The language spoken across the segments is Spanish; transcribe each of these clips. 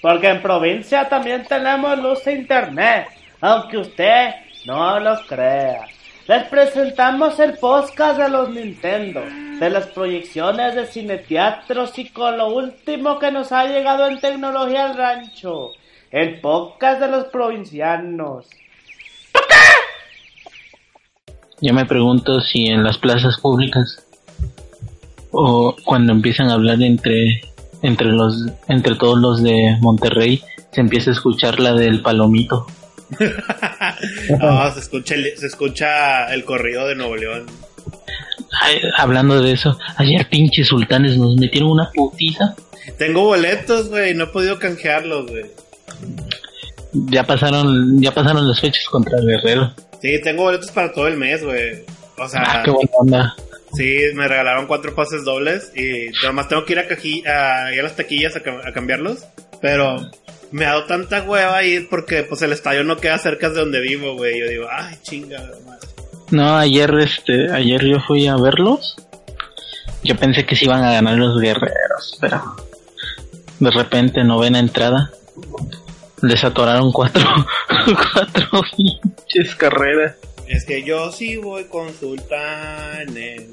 porque en provincia también tenemos luz e internet, aunque usted no lo crea. Les presentamos el podcast de los Nintendo, de las proyecciones de cineteatros y con lo último que nos ha llegado en tecnología al rancho, el podcast de los provincianos. Yo me pregunto si en las plazas públicas o cuando empiezan a hablar entre entre los entre todos los de Monterrey se empieza a escuchar la del palomito. no, se escucha el, se escucha el corrido de Nuevo León. hablando de eso, ayer pinches sultanes nos metieron una putiza. Tengo boletos, güey, no he podido canjearlos, güey. Ya pasaron, ya pasaron las fechas contra el Guerrero. Sí, tengo boletos para todo el mes, güey. O sea, ah, qué buena onda. Sí, me regalaron cuatro pases dobles y más tengo que ir a, caji a, las taquillas a, cambiarlos. Pero me ha dado tanta hueva ir porque pues el estadio no queda cerca de donde vivo, güey. Yo digo, ay, chinga. No, ayer, este, ayer yo fui a verlos. Yo pensé que se iban a ganar los guerreros, pero de repente novena entrada. Les atoraron cuatro, cuatro pinches carreras. Es que yo sí voy con sultanes.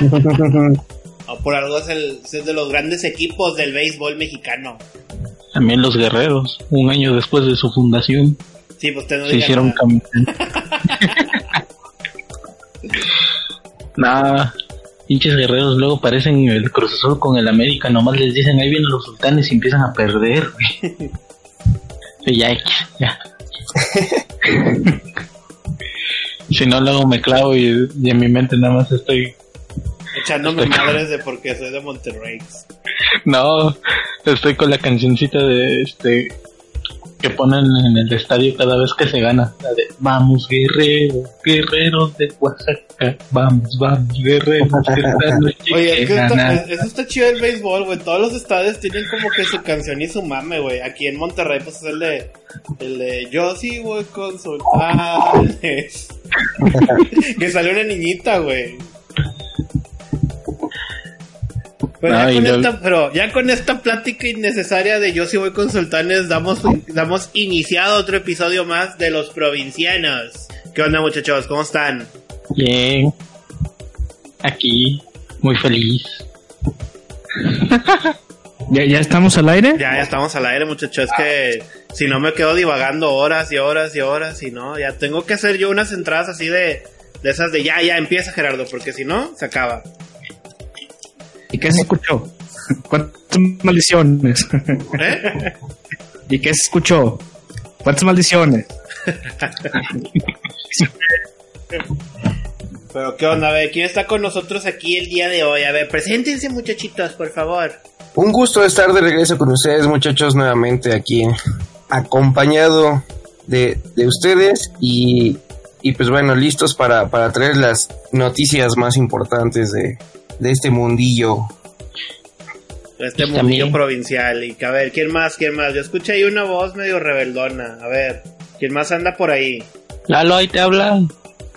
por algo es, el, es de los grandes equipos del béisbol mexicano. También los guerreros, un año después de su fundación. Sí, pues no Se hicieron campeones. nada, pinches guerreros luego parecen el Cruz Azul con el América, nomás les dicen ahí vienen los sultanes y empiezan a perder. ya X, ya. Si no, luego me clavo y, en mi mente nada más estoy... Echándome madres de porque soy de Monterrey. No, estoy con la cancioncita de este que ponen en el estadio cada vez que se gana. La de Vamos guerreros, guerreros de Oaxaca, vamos, vamos guerreros. Oye, es que eso está chido el béisbol, güey. Todos los estadios tienen como que su canción y su mame, güey. Aquí en Monterrey, pues es el de, el de Yo sí voy con sultanes. que sale una niñita, güey. Pero, ya con esta, pero, ya con esta, plática innecesaria de yo si voy con sultanes, damos, damos iniciado otro episodio más de los provincianos. ¿Qué onda muchachos? ¿Cómo están? Bien. Aquí, muy feliz. ¿Ya, ¿Ya estamos al aire? Ya, ya estamos al aire muchachos. Es que si no me quedo divagando horas y horas y horas y no, ya tengo que hacer yo unas entradas así de, de esas de ya, ya empieza Gerardo, porque si no, se acaba. ¿Y qué se escuchó? ¿Cuántas maldiciones? ¿Eh? ¿Y qué se escuchó? ¿Cuántas maldiciones? Pero qué onda, a ver, ¿quién está con nosotros aquí el día de hoy? A ver, preséntense muchachitos, por favor. Un gusto estar de regreso con ustedes, muchachos, nuevamente aquí, acompañado de, de ustedes y, y, pues bueno, listos para, para traer las noticias más importantes de, de este mundillo. Este mundillo provincial. Y que a ver, ¿quién más? ¿Quién más? Yo escuché ahí una voz medio rebeldona. A ver, ¿quién más anda por ahí? Lalo, ahí te hablan.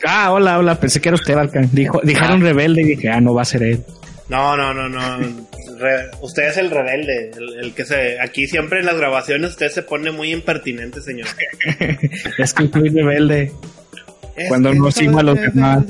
Ah, hola, hola, pensé que era usted, Balcan. Dijo, dijeron ah. rebelde y dije, ah, no va a ser él. No, no, no, no. usted es el rebelde, el, que se... Aquí siempre en las grabaciones usted se pone muy impertinente, señor. es que soy rebelde. Cuando no sigo a los demás.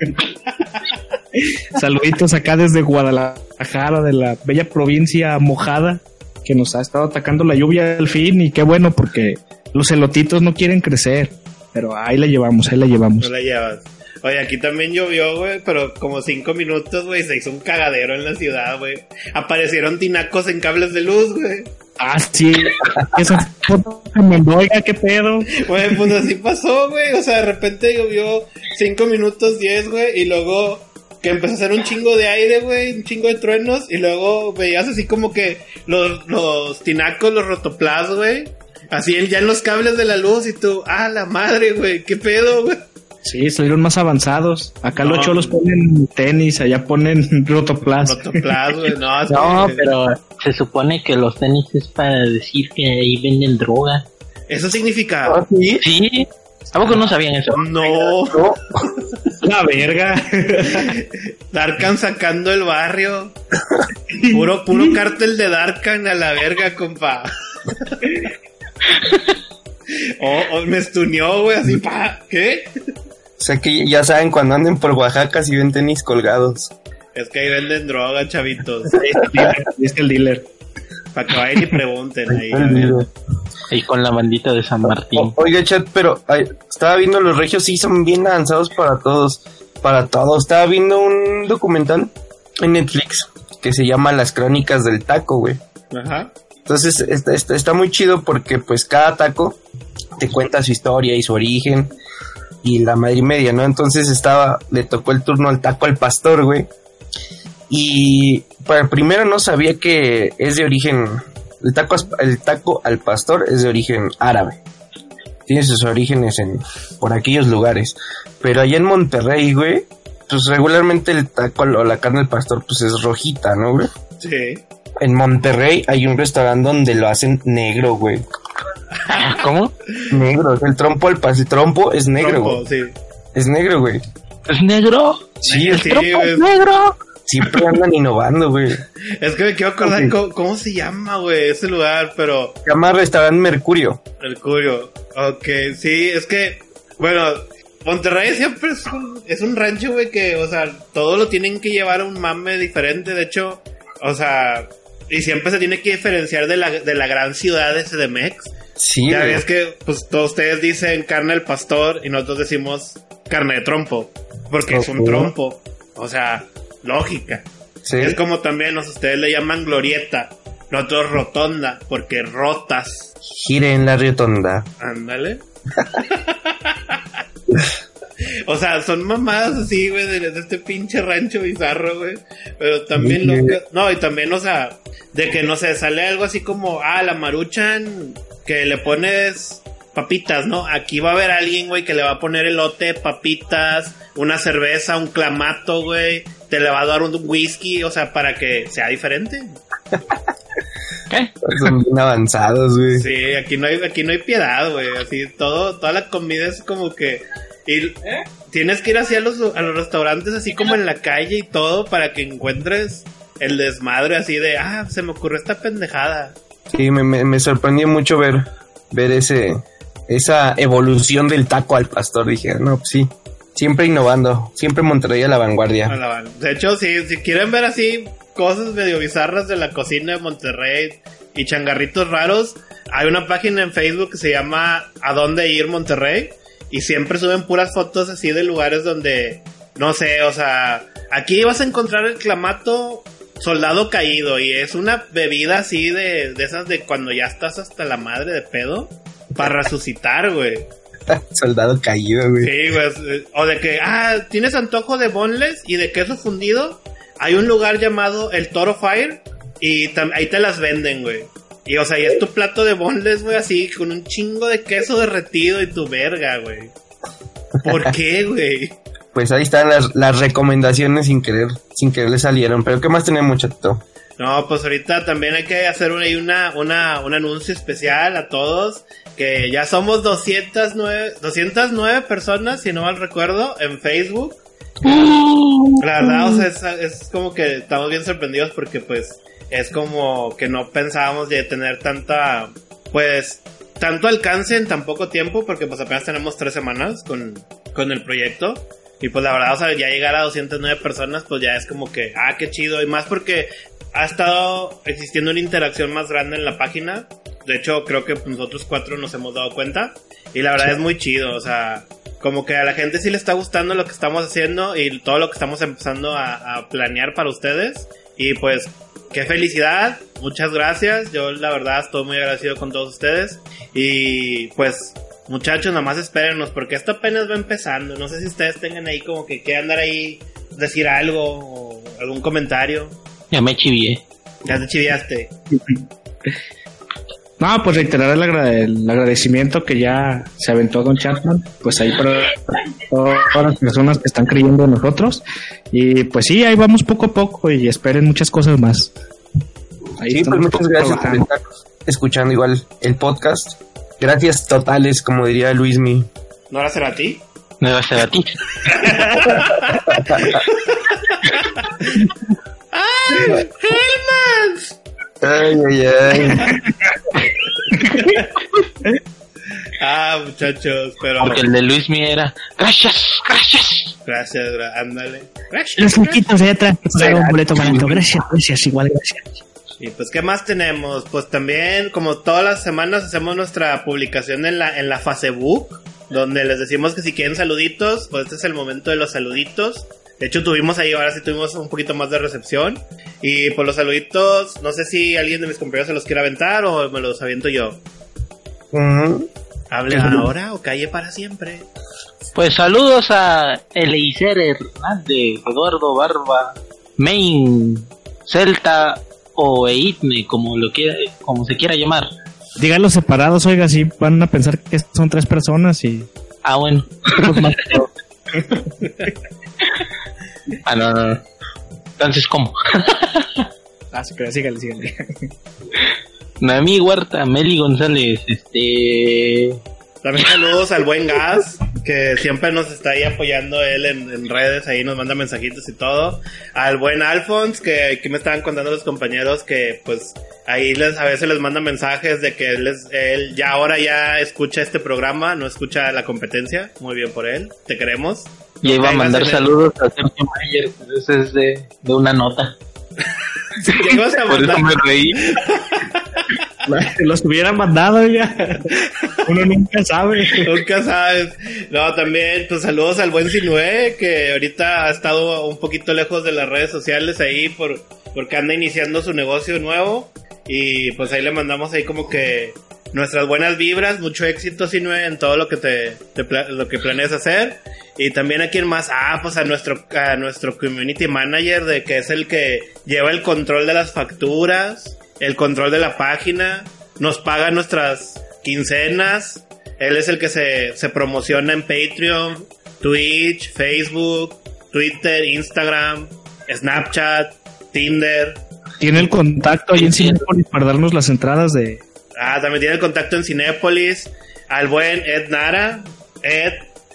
Saluditos acá desde Guadalajara, de la bella provincia mojada, que nos ha estado atacando la lluvia al fin, y qué bueno, porque los elotitos no quieren crecer. Pero ahí la llevamos, ahí la llevamos. la llevas. Oye, aquí también llovió, güey, pero como cinco minutos, güey, se hizo un cagadero en la ciudad, güey. Aparecieron tinacos en cables de luz, güey. Ah, sí. Esa foto me oiga, qué pedo. Güey, pues así pasó, güey. O sea, de repente llovió cinco minutos, diez, güey, y luego que empezó a hacer un chingo de aire, güey, un chingo de truenos, y luego veías así como que los, los tinacos, los rotoplas, güey. Así ya en los cables de la luz y tú, ah, la madre, güey, qué pedo, güey. Sí, salieron más avanzados. Acá los cholos ponen tenis, allá ponen rotoplas. Rotoplas, güey, no. no, pero se supone que los tenis es para decir que ahí venden droga. ¿Eso significa? ¿Ah, sí? Sí. ¿A poco no sabían eso? No. La verga. Darkan sacando el barrio. Puro, puro cártel de Darkan a la verga, compa. Oh, oh, me estuneó, güey, así, pa. ¿Qué? O sea que ya saben cuando anden por Oaxaca si ven tenis colgados. Es que ahí venden droga, chavitos. Dice el dealer. Para que vayan y pregunten ahí. Ahí con la bandita de San Martín. O- Oiga, chat, pero ay, estaba viendo los regios, sí son bien avanzados para todos. Para todos. Estaba viendo un documental en Netflix que se llama Las Crónicas del Taco, güey. Ajá. Entonces está, está- está muy chido porque pues cada taco te cuenta su historia y su origen y la madre media, ¿no? Entonces estaba, le tocó el turno al taco al pastor, güey. Y para primero no sabía que es de origen, el taco, el taco al pastor es de origen árabe. Tiene sus orígenes en, por aquellos lugares. Pero allá en Monterrey, güey, pues regularmente el taco o la carne al pastor pues es rojita, ¿no, güey? Sí. En Monterrey hay un restaurante donde lo hacen negro, güey. ¿Cómo? Negro, el trompo, el, pas- el trompo es negro, Trompo, sí. Es negro, güey. ¿Es negro? Sí, Sí, es güey. negro. siempre andan innovando, güey. Se Es que me quiero acordar cómo, cómo se llama, güey, ese lugar, pero llama restaurante Mercurio. Mercurio. Ok, sí, es que, bueno, Monterrey siempre es un, es un rancho, güey, que, o sea, todo lo tienen que llevar a un mame diferente. De hecho, o sea, y siempre se tiene que diferenciar de la, de la gran ciudad de CDMX. Sí, Ya ves que, pues, todos ustedes dicen carne al pastor y nosotros decimos carne de trompo, porque es un trompo. O sea, lógica. Sí. Es como también, sea, ustedes le llaman glorieta, nosotros rotonda, porque rotas. Gire en la rotonda. Ándale. o sea, son mamadas así, güey, de, de este pinche rancho bizarro, güey. Pero también Sí. lo que... No, y también, o sea, de que, no sé, sale algo así como, ah, la maruchan, que le pones papitas, ¿no? Aquí va a haber alguien, güey, que le va a poner elote, papitas, una cerveza, un clamato, güey. Te le va a dar un whisky, o sea, para que sea diferente. ¿Qué? Son bien avanzados, güey. Sí, aquí no hay, aquí no hay piedad, güey. Así todo, toda la comida es como que. Y tienes que ir así a los, a los restaurantes, así como en la calle y todo, para que encuentres el desmadre así de, ah, se me ocurrió esta pendejada. Sí, me, sorprendió mucho ver, ver ese, esa evolución del taco al pastor. Dije, no, pues sí. Siempre innovando. Siempre Monterrey a la vanguardia. De hecho, si, si quieren ver así cosas medio bizarras de la cocina de Monterrey y changarritos raros, hay una página en Facebook que se llama A dónde ir Monterrey y siempre suben puras fotos así de lugares donde, no sé, o sea, aquí vas a encontrar el clamato soldado caído y es una bebida así de, de esas de cuando ya estás hasta la madre de pedo para resucitar, güey. Soldado caído, güey. Sí, pues, eh, o de que, ah, tienes antojo de boneless y de queso fundido. Hay un lugar llamado el Toro Fire y ahí te las venden, güey. Y o sea, y es tu plato de boneless, güey, así, con un chingo de queso derretido y tu verga, güey. ¿Por qué, güey? Pues ahí están las, las recomendaciones sin querer, sin querer le salieron. Pero ¿qué más tenemos, chatito? No, pues ahorita también hay que hacer una, ahí una, una, un anuncio especial a todos. Que ya somos 209, 209 personas, si no mal recuerdo, en Facebook. La verdad, o sea, es, es como que estamos bien sorprendidos porque pues es como que no pensábamos de tener tanta, pues, tanto alcance en tan poco tiempo porque pues apenas tenemos tres semanas con, con el proyecto. Y pues la verdad, o sea, ya llegar a 209 personas pues ya es como que, ah, qué chido. Y más porque ha estado existiendo una interacción más grande en la página. De hecho, creo que nosotros cuatro nos hemos dado cuenta. Y la verdad es muy chido, o sea, como que a la gente sí le está gustando lo que estamos haciendo y todo lo que estamos empezando a, a planear para ustedes. Y pues, qué felicidad, muchas gracias. Yo la verdad estoy muy agradecido con todos ustedes. Y pues, muchachos, nada más espérenos porque esto apenas va empezando. No sé si ustedes tengan ahí como que quieran andar ahí, decir algo o algún comentario. Ya me chivié. Ya te chiviaste. No, pues reiterar el, el agradecimiento que ya se aventó Don Chapman, pues ahí para todas las personas que están creyendo en nosotros. Y pues sí, ahí vamos poco a poco y esperen muchas cosas más. Ahí Sí, pues muchas gracias por estar escuchando igual el podcast. Gracias totales, como diría Luismi. ¿No era ser a ti? Nueva Cebatis. Ay, ay, ay. Ah, muchachos, pero. Porque el de Luis Mi era. Gracias, gracias. Gracias, gra- ándale. Gracias, Los chiquitos de atrás que un boleto barato. Gracias, gracias, igual, gracias. Y pues, ¿qué más tenemos? Pues también, como todas las semanas, hacemos nuestra publicación en la, en la Facebook, donde les decimos que si quieren saluditos, pues este es el momento de los saluditos. De hecho, tuvimos ahí, ahora sí tuvimos un poquito más de recepción. Y por los saluditos, no sé si alguien de mis compañeros se los quiere aventar o me los aviento yo. Ujú. Hable ahora o calle para siempre. Pues saludos a Eleiser Hernández, Eduardo Barba, Main, Celta o Eitme, como lo quiera, como se quiera llamar. Díganlos separados, oiga, sí van a pensar que son tres personas y... Ah, bueno. Ah, no, no, no. Entonces, ¿cómo? Ah, pero sígale, sígale. Noemí Huerta, Meli González, este... También saludos al buen Gas, que siempre nos está ahí apoyando él en, en redes, ahí nos manda mensajitos y todo. Al buen Alphonse, que aquí me estaban contando los compañeros que pues ahí les a veces les manda mensajes de que él, les- él ya ahora ya escucha este programa, no escucha la competencia. Muy bien por él, te queremos. Ya iba a mandar en el- saludos a Sergio Mayer, pero ese es de, de una nota. A Por eso me reí. Los hubieran mandado ya. Uno nunca sabe. Nunca sabes. No, también, pues saludos al buen Sinue, que ahorita ha estado un poquito lejos de las redes sociales ahí por, porque anda iniciando su negocio nuevo. Y pues ahí le mandamos ahí como que nuestras buenas vibras, mucho éxito Sinue en todo lo que te, te lo que planeas hacer. Y también a quién más, ah, pues a nuestro, a nuestro community manager de que es el que lleva el control de las facturas, el control de la página, nos paga nuestras quincenas, él es el que se, se promociona en Patreon, Twitch, Facebook, Twitter, Instagram, Snapchat, Tinder. Tiene el contacto ahí en Cinepolis para darnos las entradas de... Ah, también tiene el contacto en Cinépolis. Al buen Ed Nara. Ed,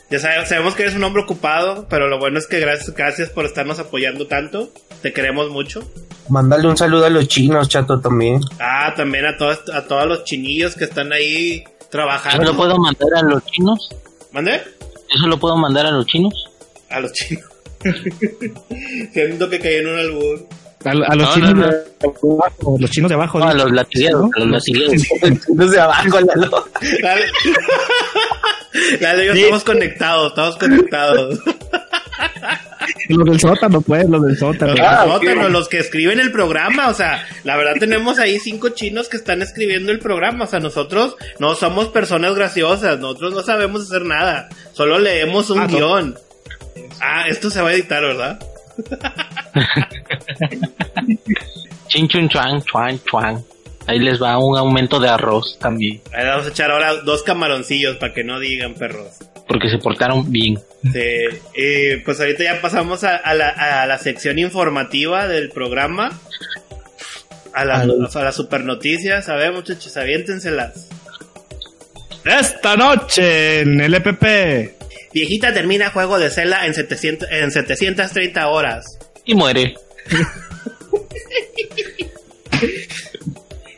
ya sabe- sabemos que eres un hombre ocupado, pero lo bueno es que gracias, gracias por estarnos apoyando tanto. Te queremos mucho. Mándale un saludo a los chinos, chato, también. Ah, también a todos, a todos los chinillos que están ahí ¿Eso trabajando. lo puedo mandar a los chinos? ¿Mande? ¿Eso lo puedo mandar a los chinos? A los chinos. Siento que caí en un albur. A, a los No, chinos no, no. de abajo, los chinos de abajo. No, a los latigueros, a los latigueros. Desde abajo, Lalo. Dale. Dale, yo Sí. estamos conectados, estamos conectados. Los del sótano, pues, los del sótano. Los, Ah, sótano, los que escriben el programa, o sea, la verdad tenemos ahí cinco chinos que están escribiendo el programa, o sea, nosotros no somos personas graciosas, nosotros no sabemos hacer nada, solo leemos un Ah, no. guion. Ah, esto se va a editar, ¿verdad? Chin chun chuan, chuan, chuan. Ahí les va un aumento de arroz también, Ahí vamos a echar ahora dos camaroncillos para que no digan perros. porque se portaron bien. Sí, y pues ahorita ya pasamos a, a la, a la sección informativa del programa. A las, a las super noticias, a ver muchachos, aviéntenselas. Esta noche en el EPP. Viejita termina juego de Zelda en, 700, en 730 horas. Y muere.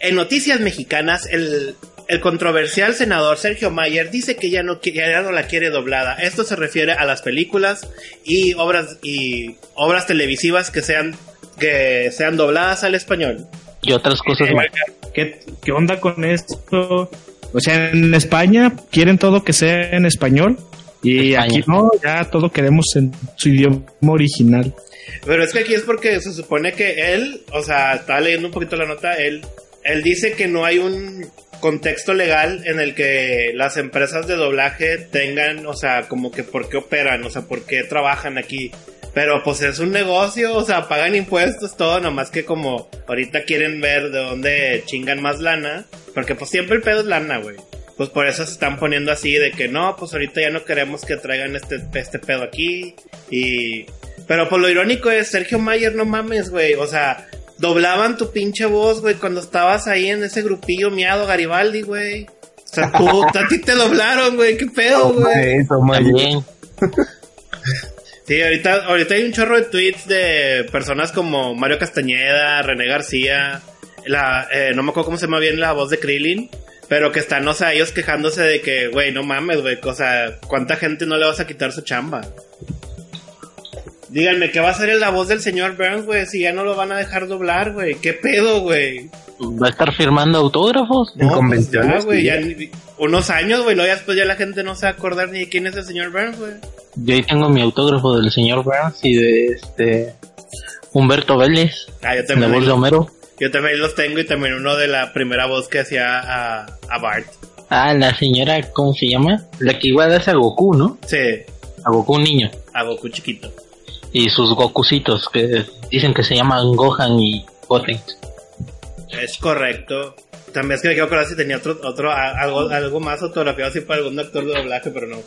En noticias mexicanas, el, el controversial senador Sergio Mayer dice que ya no, qui- ya no la quiere doblada. Esto se refiere a las películas y obras, y obras televisivas que sean, que sean dobladas al español. Y otras cosas más. ¿Qué, ¿Qué onda con esto? O sea, en España quieren todo que sea en español. Y España. aquí no, ya todo queremos en su idioma original. Pero es que aquí es porque se supone que él, o sea, estaba leyendo un poquito la nota, él, él dice que no hay un contexto legal en el que las empresas de doblaje tengan, o sea, como que por qué operan, o sea, por qué trabajan aquí. Pero pues es un negocio, o sea, pagan impuestos, todo, nomás que como ahorita quieren ver de dónde chingan más lana, porque pues siempre el pedo es lana, güey. Pues por eso se están poniendo así de que no, pues ahorita ya no queremos que traigan este, este pedo aquí. Y. Pero pues lo irónico es, Sergio Mayer, no mames, güey. O sea, doblaban tu pinche voz, güey, cuando estabas ahí en ese grupillo miado Garibaldi, güey. O sea, tú, a ti te doblaron, güey, qué pedo, güey. Eso. También. Sí, ahorita, ahorita hay un chorro de tweets de personas como Mario Castañeda, René García, la, eh, no me acuerdo cómo se llama bien la voz de Krillin, pero que están, o sea, ellos quejándose de que, güey, no mames, güey, o sea, ¿cuánta gente no le vas a quitar su chamba? Díganme, ¿qué va a ser la voz del señor Burns, güey? Si ya no lo van a dejar doblar, güey. ¿Qué pedo, güey? Va a estar firmando autógrafos. En No, pues ya, convenciones, güey, sí. ya ni- unos años, güey, luego ya después ya la gente no se va a acordar ni de quién es el señor Burns, güey. Yo ahí tengo mi autógrafo del señor Burns y de este Humberto Vélez, Ah, yo la también, voz de los, Homero. yo también los tengo y también uno de la primera voz que hacía a, a Bart. Ah, la señora, ¿cómo se llama? La que igual hace a Goku, ¿no? Sí, A Goku niño. a Goku chiquito. Y sus Gokucitos, que dicen que se llaman Gohan y Goten. Es correcto. También es que me quiero acordar si tenía otro, otro a- algo, algo más autografiado así para algún actor de doblaje, pero no.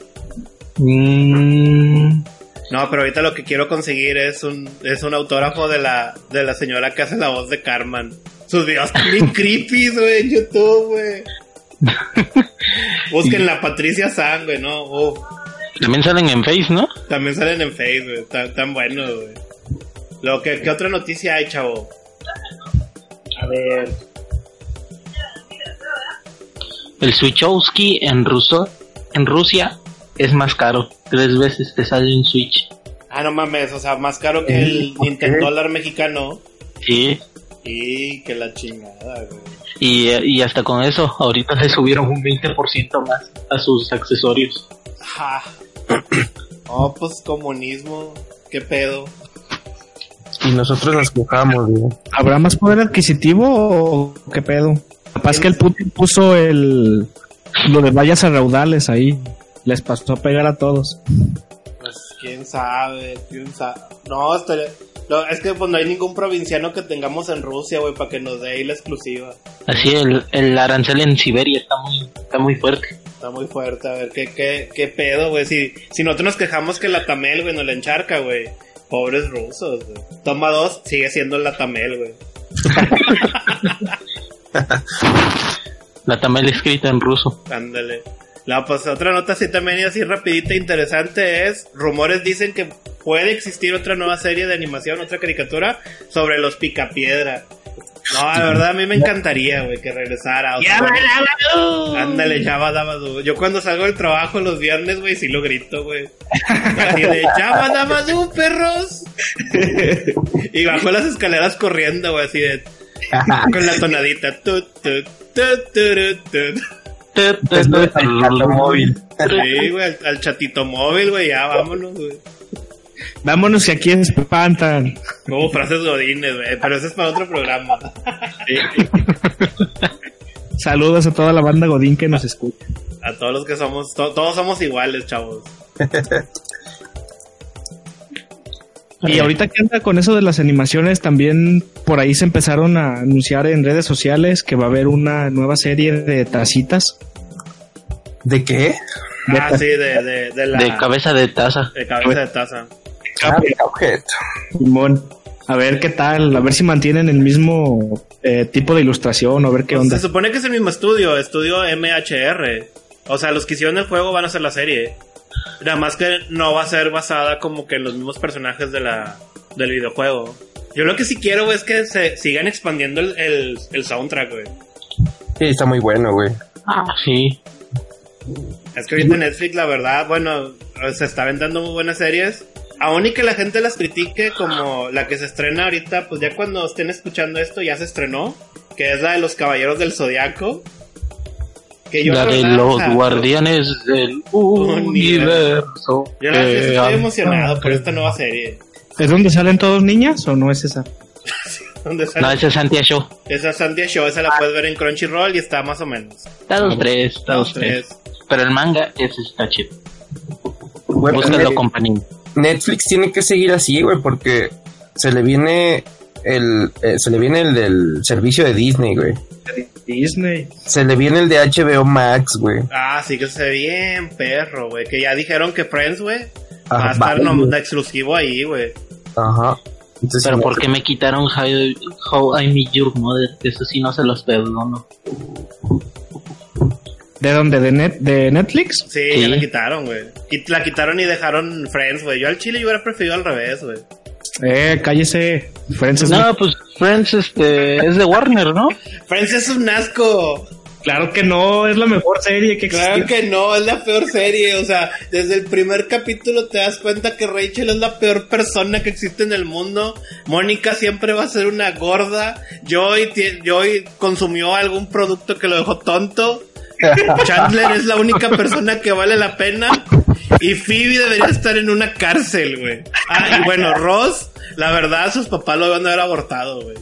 Mm, No, pero ahorita lo que quiero conseguir es un, es un autógrafo de la, de la señora que hace la voz de Carmen. Sus videos están bien creepy, güey, en YouTube, güey. Busquen la Patricia San, güey, no. Uf. También salen en Face, ¿no? También salen en Facebook, güey. Tan, tan buenos, güey. Lo que, ¿Qué otra noticia hay, chavo? A ver. El Switchowski en ruso, en Rusia es más caro. Tres veces te sale un Switch. Ah, no mames, o sea, más caro que el. Nintendo dólar mexicano. Sí. Y que la chingada, güey. Y, y hasta con eso, ahorita le subieron un 20% más a sus accesorios. Ja. Oh, pues comunismo. ¿Qué pedo? Y nosotros nos quejamos, güey. ¿Habrá más poder adquisitivo o qué pedo? Capaz que el Putin puso el lo de vallas a raudales ahí. Les pasó a pegar a todos. Pues quién sabe, quién sabe. No, estaría- no, es que pues no hay ningún provinciano que tengamos en Rusia, güey, para que nos dé ahí la exclusiva. Así el, el arancel en Siberia está muy, está muy fuerte. Está muy fuerte, a ver, ¿qué, qué, qué pedo, güey? Si, si nosotros nos quejamos que la Tamel, güey, nos la encharca, güey. Pobres rusos, güey. Toma dos, sigue siendo la Tamel, güey. La tamel escrita en ruso. Ándale. La pues otra nota así también y así rapidita interesante es, rumores dicen que puede existir otra nueva serie de animación, otra caricatura sobre los picapiedra. No, la verdad a mí me encantaría, güey, que regresara. o sea, Ándale, Java Dabadoo. Yo cuando salgo del trabajo los viernes, güey, sí lo grito, güey. Así de Java Dabadoo, perros. y bajo las escaleras corriendo, güey, así de... Con la tonadita. Tu, tu, tu, turu, tu. Es lo de móvil. Sí, güey, al, al chatito móvil, güey, ya vámonos, güey. Vámonos que aquí espantan. Como frases godines, güey, pero ese es para otro programa. Saludos a toda la banda Godín que nos escucha. A todos los que somos, to- todos somos iguales, chavos. Y ahorita que anda con eso de las animaciones, también por ahí se empezaron a anunciar en redes sociales que va a haber una nueva serie de tacitas. ¿De qué? Ah, sí, de, de, de la... De cabeza de taza. de cabeza de taza. Ah, objeto. Simón. A ver qué tal, a ver si mantienen el mismo eh, tipo de ilustración o a ver qué Pues, onda. se supone que es el mismo estudio, estudio MHR. O sea, los que hicieron el juego van a hacer la serie. Nada más que no va a ser basada como que en los mismos personajes de la, del videojuego. Yo lo que sí quiero, es que se sigan expandiendo el, el, el soundtrack, güey. Sí, está muy bueno, güey. Ah, sí. Es que ahorita Netflix, la verdad, bueno, se está aventando muy buenas series. Aún y que la gente las critique como la que se estrena ahorita, pues ya cuando estén escuchando esto ya se estrenó, que es la de los Caballeros del Zodiaco. Que yo la de los guardianes del universo. Yo la verdad estoy emocionado por esta nueva serie. ¿Es donde salen todos niñas o no es esa? Donde sale No, ese es Santia Show. esa Sandia Show, esa la puedes ver en Crunchyroll y está más o menos. Está dos, tres, está dos, tres. tres. Pero el manga, ese está chido. Búscalo con Panini. Netflix tiene que seguir así, güey, porque se le viene el eh, se le viene el del servicio de Disney, güey. Disney. Se le viene el de HBO Max, güey. Ah, sí que se ve bien, perro, güey. Que ya dijeron que Friends, güey, va a estar vale, no, güey. de exclusivo ahí, güey. Ajá. Entonces, Pero ¿por qué me quitaron How, How I Met Your Mother? Eso sí no se los perdono. ¿De dónde? ¿De, net, de Netflix? Sí, Sí. ya la quitaron, güey. Y la quitaron y dejaron Friends, güey. Yo al chile yo hubiera preferido al revés, güey. Eh, cállese. Friends es No, pues Friends este, es de Warner, ¿no? Friends es un asco. Claro que no, es la mejor serie que existe. Claro que no, es la peor serie. O sea, desde el primer capítulo te das cuenta que Rachel es la peor persona que existe en el mundo. Mónica siempre va a ser una gorda. Joy, Joy consumió algún producto que lo dejó tonto. Chandler es la única persona que vale la pena. Y Phoebe debería estar en una cárcel, güey. Ah, y bueno, Ross, la verdad, sus papás lo van a haber abortado, güey.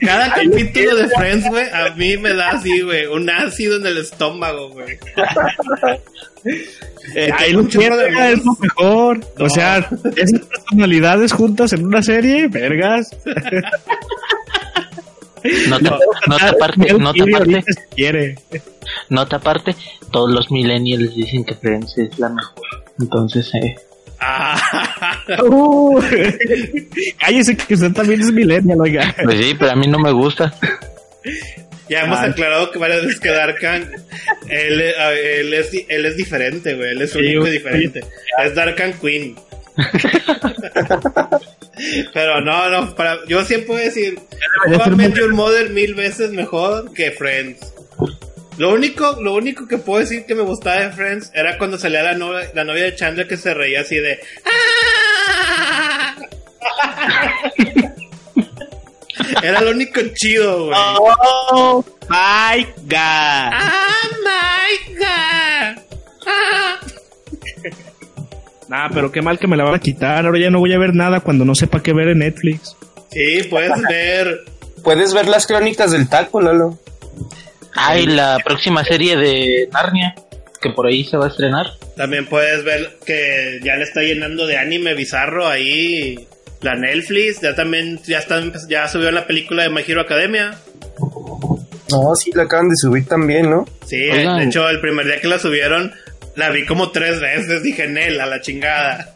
Cada capítulo de Friends, güey, a mí me da así, güey, un ácido en el estómago, güey. Eh, hay lo un chorro de tiene, es lo mejor. No. O sea, esas personalidades juntas en una serie, vergas. Nota, nota aparte, nota aparte, quiere. nota aparte, todos los millennials dicen que Friends es la mejor. Entonces, eh, Ah, Uh, cállese que usted también es millennial, oiga. pues sí, pero a mí no me gusta. ya hemos Ah. aclarado que varias veces que Darkan, él, él, es, di- él es diferente, güey, él es Sí, único y güey. diferente. Es Darkan Queen. Pero no, no, para, yo siempre voy a decir, How Your Mother mil veces mejor que Friends. Lo único, lo único que puedo decir que me gustaba de Friends era cuando salía la novia, la novia de Chandler que se reía así de "Ah". Era lo único chido, güey. Oh my god. ¡Ah, my God! Ah. Nah, pero qué mal que me la van a quitar. Ahora ya no voy a ver nada cuando no sepa qué ver en Netflix. Sí, puedes ver. Puedes ver las crónicas del taco, Lalo. Hay la próxima serie de Narnia, que por ahí se va a estrenar. También puedes ver que ya le está llenando de anime bizarro ahí la Netflix. Ya también ya está ya subió la película de My Hero Academia. No, sí, la acaban de subir también, ¿no? Sí, Oigan. de hecho el primer día que la subieron la vi como tres veces. Dije, Nel, a la chingada.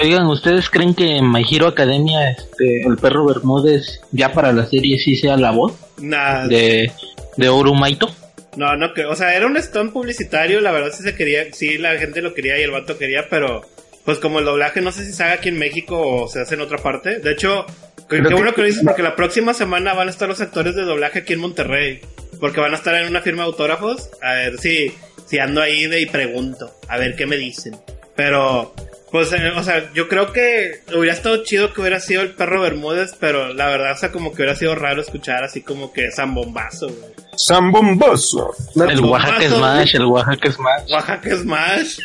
Oigan, ¿ustedes creen que en My Hero Academia este, el perro Bermúdez ya para la serie sí sea la voz Nah, de, de Orumaito? No, no creo. O sea, era un stunt publicitario. La verdad sí se quería. Sí, la gente lo quería y el vato quería, pero. Pues como el doblaje no sé si se haga aquí en México o se hace en otra parte. De hecho, qué, Creo qué que- bueno que lo dices porque la próxima semana van a estar los actores de doblaje aquí en Monterrey. Porque van a estar en una firma de autógrafos. A ver si, si ando ahí de y pregunto. A ver qué me dicen. Pero, pues, eh, o sea, yo creo que hubiera estado chido que hubiera sido el perro Bermúdez, pero la verdad, o sea, como que hubiera sido raro escuchar así como que zambombazo, güey. Zambomboso. El Oaxaca Smash, el Oaxaca Smash. Oaxaca Smash.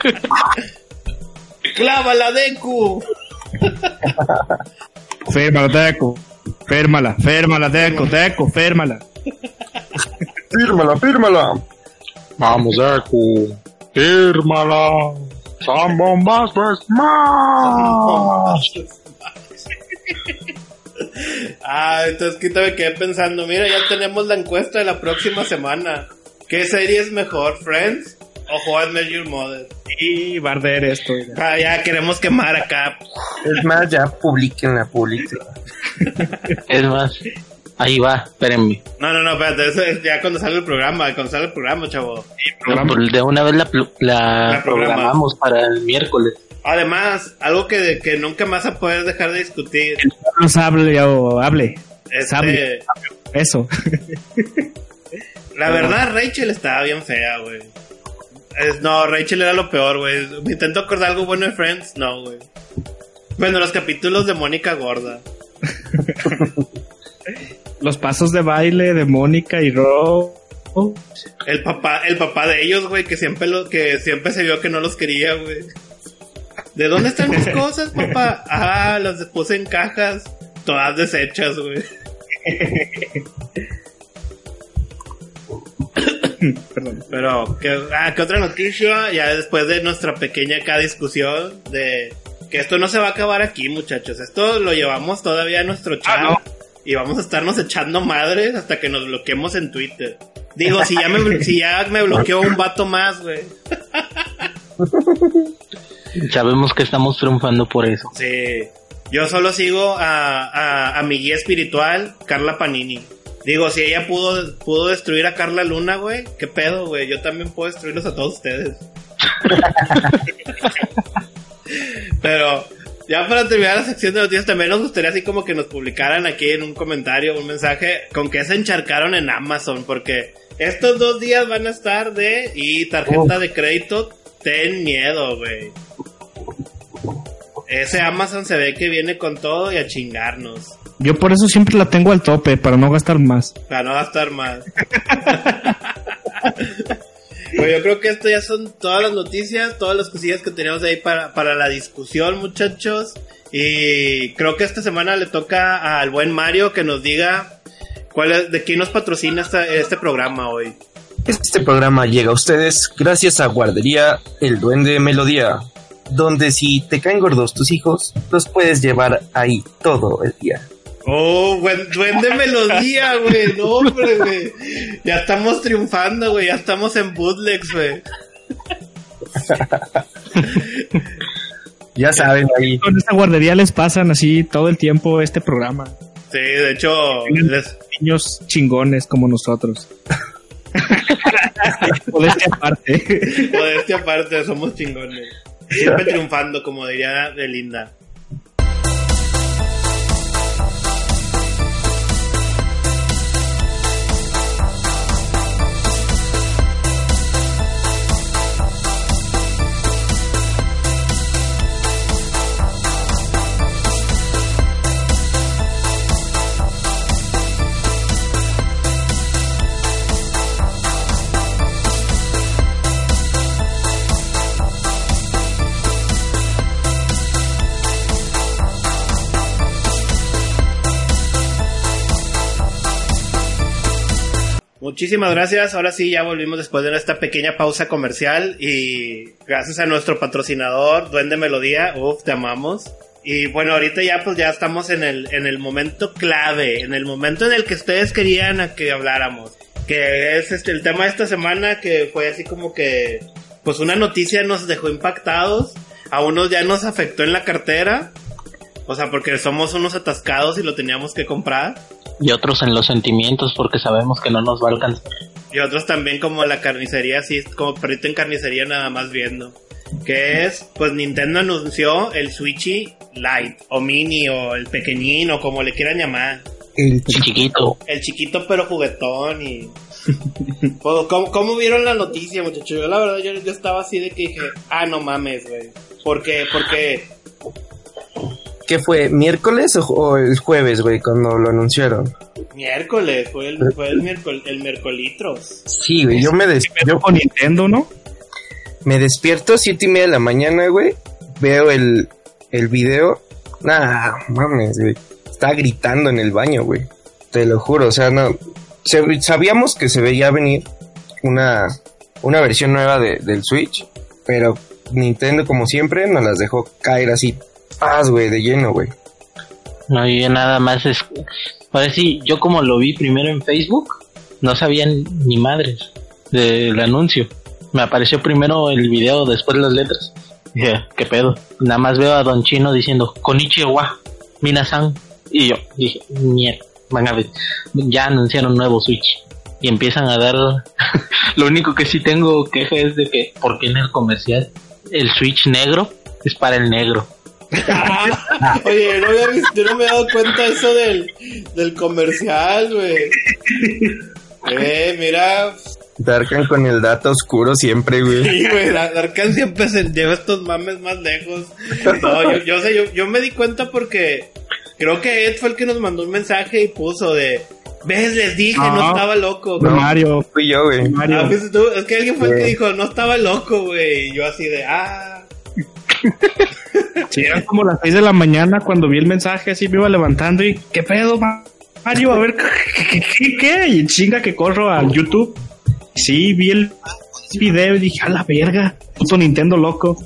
Clávala, Deku. Férmala, Teco. Férmala, férmala, Teco, Teco, férmala. Fírmala, fírmala. Vamos, Deku. Fírmala. Son bombas Ah, entonces que me quedé pensando, mira, ya tenemos la encuesta de la próxima semana. ¿Qué serie es mejor, Friends o How I Met Your Mother? Y barder esto. oiga. Ah, ya queremos quemar acá. Es más, ya publiquenla, publiquenla. Es más, ahí va, espérenme. No, no, no, espérate, eso es ya cuando sale el programa, cuando sale el programa, chavo. No, de una vez la, programamos para el miércoles. Además, algo que, que nunca más a poder dejar de discutir. Nos hable o hable. Este, Sable. Eso. La verdad, Rachel estaba bien fea, güey. No, Rachel era lo peor, güey. Me intento acordar algo bueno de Friends, no, güey. Bueno, los capítulos de Mónica Gorda. Los pasos de baile de Mónica y Ro. El papá, el papá de ellos, güey, que siempre lo, que siempre se vio que no los quería, güey. ¿De dónde están mis cosas, papá? Ah, las puse en cajas, todas deshechas, güey. Perdón. Pero, ¿qué, ah, ¿qué otra noticia? Ya después de nuestra pequeña acá discusión de que esto no se va a acabar aquí, muchachos. Esto lo llevamos todavía a nuestro chat. Ah, no. Y vamos a estarnos echando madres hasta que nos bloqueemos en Twitter. Digo, si ya me, si ya me bloqueó un vato más, güey. Sabemos que estamos triunfando por eso. Sí. Yo solo sigo a, a, a mi guía espiritual, Carla Panini. Digo, si ella pudo, pudo destruir a Carla Luna, güey, ¿qué pedo, güey? Yo también puedo destruirlos a todos ustedes. Pero ya para terminar la sección de noticias, también nos gustaría así como que nos publicaran aquí en un comentario, un mensaje, con que se encharcaron en Amazon, porque estos dos días van a estar de y tarjeta de crédito, ten miedo, güey. Ese Amazon se ve que viene con todo y a chingarnos. Yo por eso siempre la tengo al tope, para no gastar más. Para no gastar más. Pues yo creo que esto ya son todas las noticias, todas las cosillas que teníamos ahí para, para la discusión, muchachos. Y creo que esta semana le toca al buen Mario que nos diga cuál es, de quién nos patrocina este programa hoy. Este programa llega a ustedes gracias a Guardería El Duende Melodía, donde si te caen gordos tus hijos, los puedes llevar ahí todo el día. Oh, buen duende melodía, güey. No, hombre, güey. Ya estamos triunfando, güey. Ya estamos en bootlegs, güey. Ya saben ahí. Con esta guardería les pasan así todo el tiempo este programa. Sí, de hecho, les, Niños chingones como nosotros. Modestia aparte. modestia aparte, somos chingones. Siempre triunfando, como diría Belinda. Muchísimas gracias. Ahora sí, ya volvimos después de esta pequeña pausa comercial. Y gracias a nuestro patrocinador, Duende Melodía. Uf, te amamos. Y bueno, ahorita ya pues ya estamos en el, en el momento clave, en el momento en el que ustedes querían a que habláramos. Que es este el tema de esta semana que fue así como que pues una noticia nos dejó impactados. A unos ya nos afectó en la cartera. O sea, porque somos unos atascados y lo teníamos que comprar. Y otros en los sentimientos porque sabemos que no nos va a alcanzar. Y otros también como la carnicería, así como perrito en carnicería nada más viendo. Que es, pues Nintendo anunció el Switchy Lite, o Mini, o el pequeñín, o como le quieran llamar. El chiquito. El chiquito pero juguetón y... Pues, ¿cómo, cómo vieron la noticia, muchachos? Yo la verdad, yo, yo estaba así de que dije, ah, no mames, güey. ¿Por qué? Porque ¿Qué fue? ¿Miércoles o, o el jueves, güey, cuando lo anunciaron? miércoles, fue el, fue el, miércoles, el miércolitros. Sí, güey, yo me, des- yo con Nintendo, ¿no? me despierto siete y media de la mañana, güey, veo el, el video. Nah, mames, güey. Estaba gritando en el baño, güey. Te lo juro, o sea, no. se- sabíamos que se veía venir una, una versión nueva de- del Switch, pero Nintendo, como siempre, nos las dejó caer así, paz, güey, de lleno, güey. No, yo nada más es... Ahora sí, yo como lo vi primero en Facebook, no sabían ni madres del anuncio. Me apareció primero el video, después las letras. Dije, ¿qué pedo? Nada más veo a Don Chino diciendo, Konichiwa, Minasan. Y yo dije, mierda, van a ver, ya anunciaron un nuevo Switch. Y empiezan a dar... lo único que sí tengo queja es de que, ¿por qué en el comercial el Switch negro es para el negro? Oye, no había visto- yo no me he dado cuenta de eso del, del comercial, güey. Eh, mira, Darkan con el dato oscuro siempre, güey. sí, güey, Dar- Darkan siempre se lleva estos mames más lejos. No, yo, yo sé, yo, yo me di cuenta porque creo que Ed fue el que nos mandó un mensaje y puso de, ves, les dije, no, No. estaba loco. Fue Mario. Fui yo, güey. Mario. Ah, ¿fuiste tú? Es que alguien fue el que dijo, no estaba loco, güey. Y yo así de, ah. Sí, eran como las 6 de la mañana cuando vi el mensaje, así me iba levantando y ¿qué pedo, Ma- Mario? A ver, ¿qué? Y chinga que corro al YouTube. Sí, vi el video y dije, a la verga, puto Nintendo loco.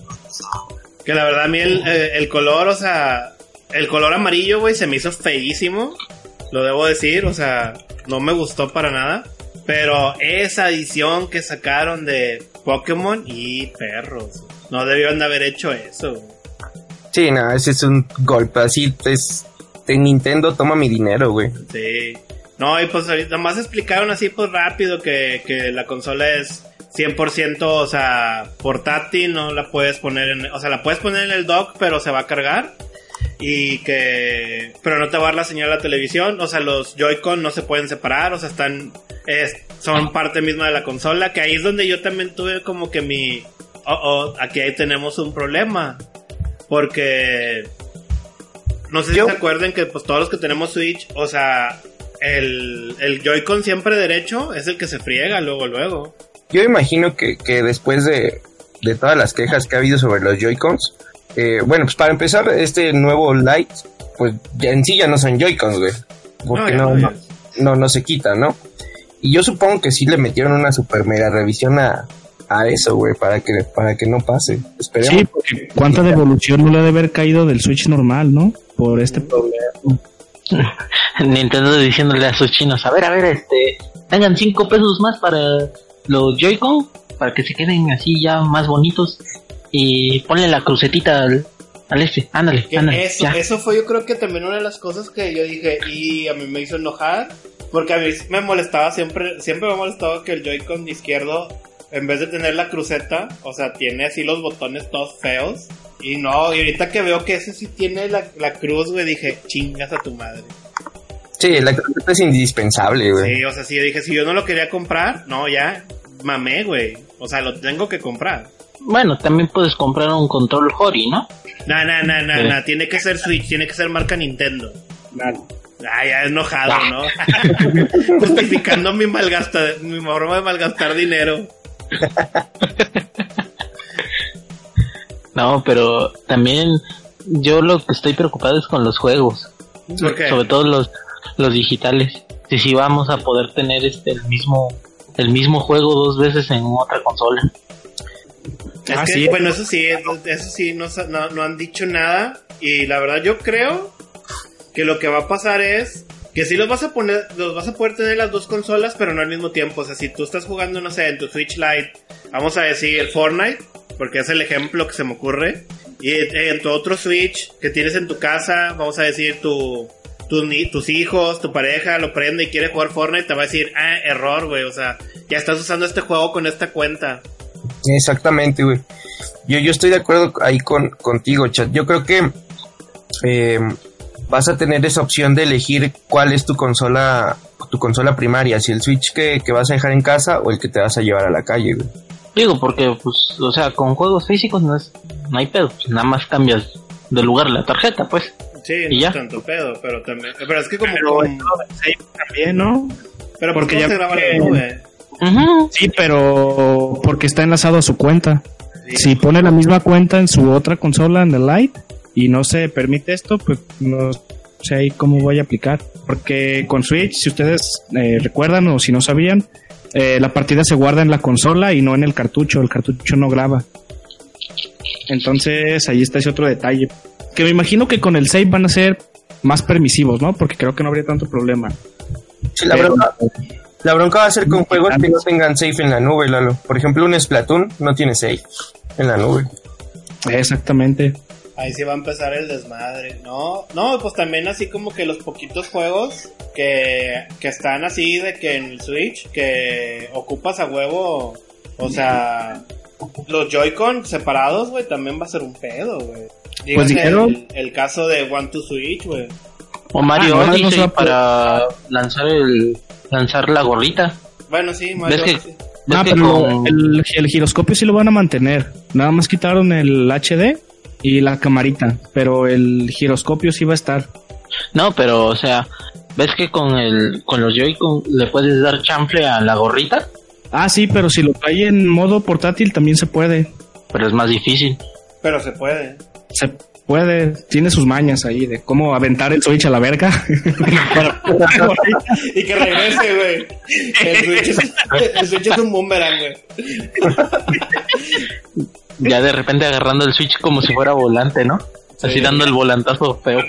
Que la verdad a mí el, eh, el color, o sea, el color amarillo, güey, se me hizo feísimo. Lo debo decir, o sea, no me gustó para nada. Pero esa edición que sacaron de Pokémon y perros. No debieron de haber hecho eso. Sí, no, ese es un golpe así, es... De Nintendo toma mi dinero, güey. Sí. No, y pues ahorita más explicaron así pues rápido que, que la consola es 100%, o sea, portátil, no la puedes poner en, o sea, la puedes poner en el dock, pero se va a cargar. Y que, pero no te va a dar la señal a la televisión, o sea, los Joy-Con no se pueden separar, o sea, están, es, son parte misma de la consola, que ahí es donde yo también tuve como que mi, oh, oh, aquí ahí tenemos un problema. Porque, no sé si Yo- se acuerdan que pues todos los que tenemos Switch, o sea, el, el Joy-Con siempre derecho es el que se friega luego, luego. Yo imagino que, que después de, de todas las quejas que ha habido sobre los Joy-Cons, eh, bueno, pues para empezar, este nuevo Lite, pues ya en sí ya no son Joy-Cons, güey. Porque no, no no, es. no, no se quita, ¿no? Y yo supongo que sí le metieron una super mega revisión a, a eso, güey, para que, para que no pase. Esperemos. Sí, porque cuánta devolución no le ha de haber caído del Switch normal, ¿no? Por este problema. Nintendo diciéndole a sus chinos, a ver, a ver, este, tengan cinco pesos más para los Joy-Con, para que se queden así ya más bonitos, y ponle la crucetita al, al este, ándale, ándale, eso, ya. eso fue yo creo que también una de las cosas que yo dije y a mí me hizo enojar porque a mí me molestaba siempre, siempre me ha molestado que el Joy-Con izquierdo en vez de tener la cruceta, o sea, tiene así los botones todos feos y no, y ahorita que veo que ese sí tiene la, la cruz, güey, dije, chingas a tu madre. Sí, la cruceta es indispensable, güey. Sí, o sea, sí, yo dije, si yo no lo quería comprar, no, ya, mamé, güey. O sea, lo tengo que comprar. Bueno, también puedes comprar un control Hori, ¿no? No, no, no, no, no, tiene que ser Switch, tiene que ser marca Nintendo. Claro. Ah, ya enojado, ¿no? Justificando mi malgasta, mi forma de malgastar dinero. No, pero también yo lo que estoy preocupado es con los juegos, ¿Por qué? sobre todo los, los digitales. Si sí vamos a poder tener este el mismo el mismo juego dos veces en otra consola. Es Ah, que, sí. bueno, eso sí, eso sí, no, no, no han dicho nada. Y la verdad, yo creo que lo que va a pasar es que sí los vas a poner, los vas a poder tener las dos consolas, pero no al mismo tiempo. O sea, si tú estás jugando, no sé, en tu Switch Lite, vamos a decir Fortnite, porque es el ejemplo que se me ocurre. Y en tu otro Switch que tienes en tu casa, vamos a decir tu, tus hijos, tu pareja lo prende y quiere jugar Fortnite, te va a decir, ah, error, güey. O sea, ya estás usando este juego con esta cuenta. Exactamente, güey. Yo, yo estoy de acuerdo ahí con, contigo, chat. Yo creo que eh, vas a tener esa opción de elegir cuál es tu consola, tu consola primaria, si el Switch que, que vas a dejar en casa o el que te vas a llevar a la calle, güey. Digo, porque pues, o sea, con juegos físicos no es no hay pedo, pues, nada más cambias de lugar la tarjeta, pues. Sí, ¿Y no ya? es tanto pedo, pero también. Pero es que como. Pero también, ¿no? pero porque ya se graba que- la nube. Ujú. Sí, pero porque está enlazado a su cuenta. Sí. Si pone la misma cuenta en su otra consola, en el Lite, y no se permite esto, pues no sé ahí cómo voy a aplicar. Porque con Switch, si ustedes eh, recuerdan o si no sabían, eh, la partida se guarda en la consola y no en el cartucho. El cartucho no graba. Entonces ahí está ese otro detalle. Que me imagino que con el save van a ser más permisivos, ¿no? Porque creo que no habría tanto problema. Sí, la, Pero- bronca, la bronca va a ser con juegos que no tengan safe en la nube, Lalo. Por ejemplo, un Splatoon no tiene safe en la nube. Exactamente. Ahí sí va a empezar el desmadre. No, no, pues también así como que los poquitos juegos que, que están así de que en el Switch, que ocupas a huevo, o sea, los Joy-Con separados, güey, también va a ser un pedo, güey. Pues dijeron- el, el caso de One to Switch, güey. O Mario Ah, no, no para lanzar el lanzar la gorrita. Bueno, sí, Mario ¿Ves que, Odyssey. ves Ah, que pero con- el, el giroscopio sí lo van a mantener. Nada más quitaron el HD y la camarita, pero el giroscopio sí va a estar. No, pero o sea, ves que con el con los Joy-Con le puedes dar chanfle a la gorrita, Ah, sí, pero si lo trae en modo portátil también se puede. pero es más difícil. Pero se puede. Se puede, tiene sus mañas ahí de cómo aventar el Switch a la verga. Y que regrese, güey. El Switch es, el Switch es un boomerang, güey. Ya de repente agarrando el Switch como si fuera volante, ¿no? Así Sí. dando el volantazo feo.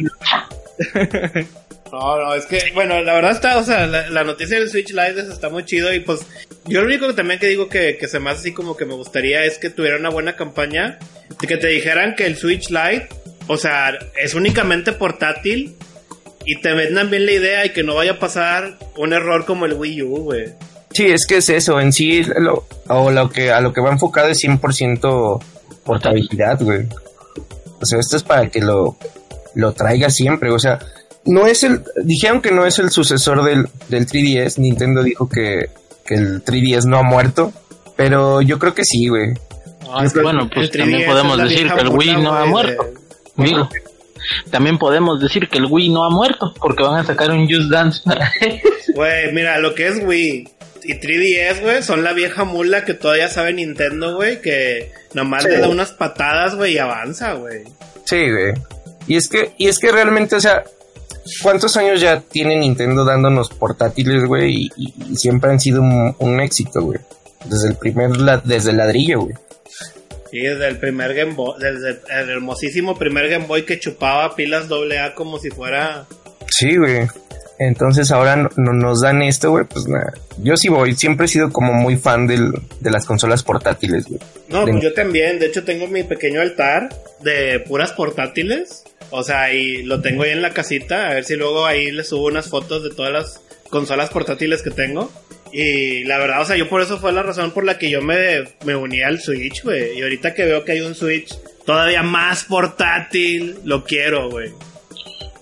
No, no, es que, bueno, la verdad está, o sea, la, la noticia del Switch Lite está muy chido y pues yo lo único que también que digo que, que se me hace así como que me gustaría es que tuviera una buena campaña, de que te dijeran que el Switch Lite, o sea, es únicamente portátil y te vendan bien la idea y que no vaya a pasar un error como el Wii U, güey. Sí, es que es eso, en sí, lo, o lo que, a lo que va enfocado es 100% portabilidad, güey. O sea, esto es para que lo, lo traiga siempre, o sea, no es el, dijeron que no es el sucesor del, del 3DS, Nintendo dijo que, que el 3DS no ha muerto, pero yo creo que sí, güey. Ay, bueno, pues también 3DS podemos decir que el Wii no ha muerto. de- Digo, también podemos decir que el Wii no ha muerto porque van a sacar un Just Dance para Güey, mira, lo que es Wii y 3DS, güey, son la vieja mula que todavía sabe Nintendo, güey, que nomás Sí. le da unas patadas, güey, y avanza, güey. Sí, güey. Y es que, y es que realmente, o sea, ¿cuántos años ya tiene Nintendo dándonos portátiles, güey? Y, y- y siempre han sido un, un éxito, güey. Desde el primer, la- desde el ladrillo, güey. Sí, desde el primer Game Boy, desde el hermosísimo primer Game Boy que chupaba pilas AA como si fuera... Sí, güey. Entonces ahora no, no- nos dan esto, güey, pues nada. Yo sí voy, siempre he sido como muy fan del, de las consolas portátiles, güey. No, De- pues yo también, de hecho tengo mi pequeño altar de puras portátiles, o sea, y lo tengo ahí en la casita, a ver si luego ahí le subo unas fotos de todas las consolas portátiles que tengo. Y la verdad, o sea, yo por eso fue la razón por la que yo me, me uní al Switch, güey. Y ahorita que veo que hay un Switch todavía más portátil, lo quiero, güey.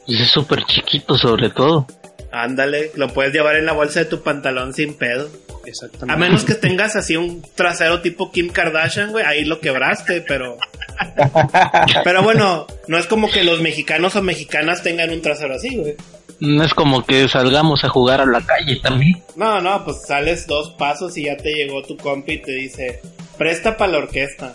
Es súper chiquito sobre todo. Ándale, lo puedes llevar en la bolsa de tu pantalón sin pedo. Exactamente. A menos que tengas así un trasero tipo Kim Kardashian, güey, ahí lo quebraste, pero... Pero bueno, no es como que los mexicanos o mexicanas tengan un trasero así, güey. No es como que salgamos a jugar a la calle también. No, no, pues sales dos pasos y ya te llegó tu compi y te dice, presta para la orquesta.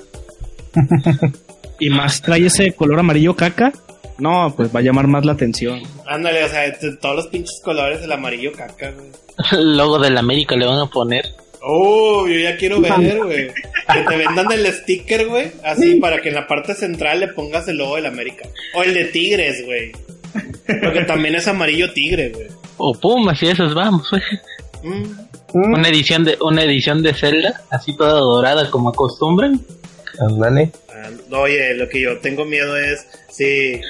Y más trae ese color amarillo caca. No, pues va a llamar más la atención. Ándale, o sea, todos los pinches colores, el amarillo caca, güey. El logo del América le van a poner. Oh, yo ya quiero ver, güey. Que te vendan el sticker, güey. Así para que en la parte central le pongas el logo del América. O el de Tigres, güey. Porque también es amarillo tigre, güey. O Pumas y esos vamos. güey. Mm. Mm, Una edición de una edición de Zelda, así toda dorada como acostumbran. ándale. Ah, Oye, lo que yo tengo miedo es si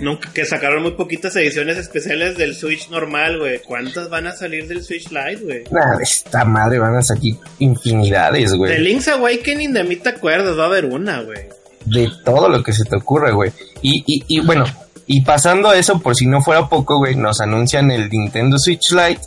nunca que sacaron muy poquitas ediciones especiales del Switch normal, güey. ¿Cuántas van a salir del Switch Lite, güey? Nada, de esta madre van a salir infinidades, De güey. Link's Awakening de mí te acuerdas, va a haber una, güey. De todo lo que se te ocurra, güey. Y, y, y bueno, y pasando a eso, por si no fuera poco, güey, nos anuncian el Nintendo Switch Lite.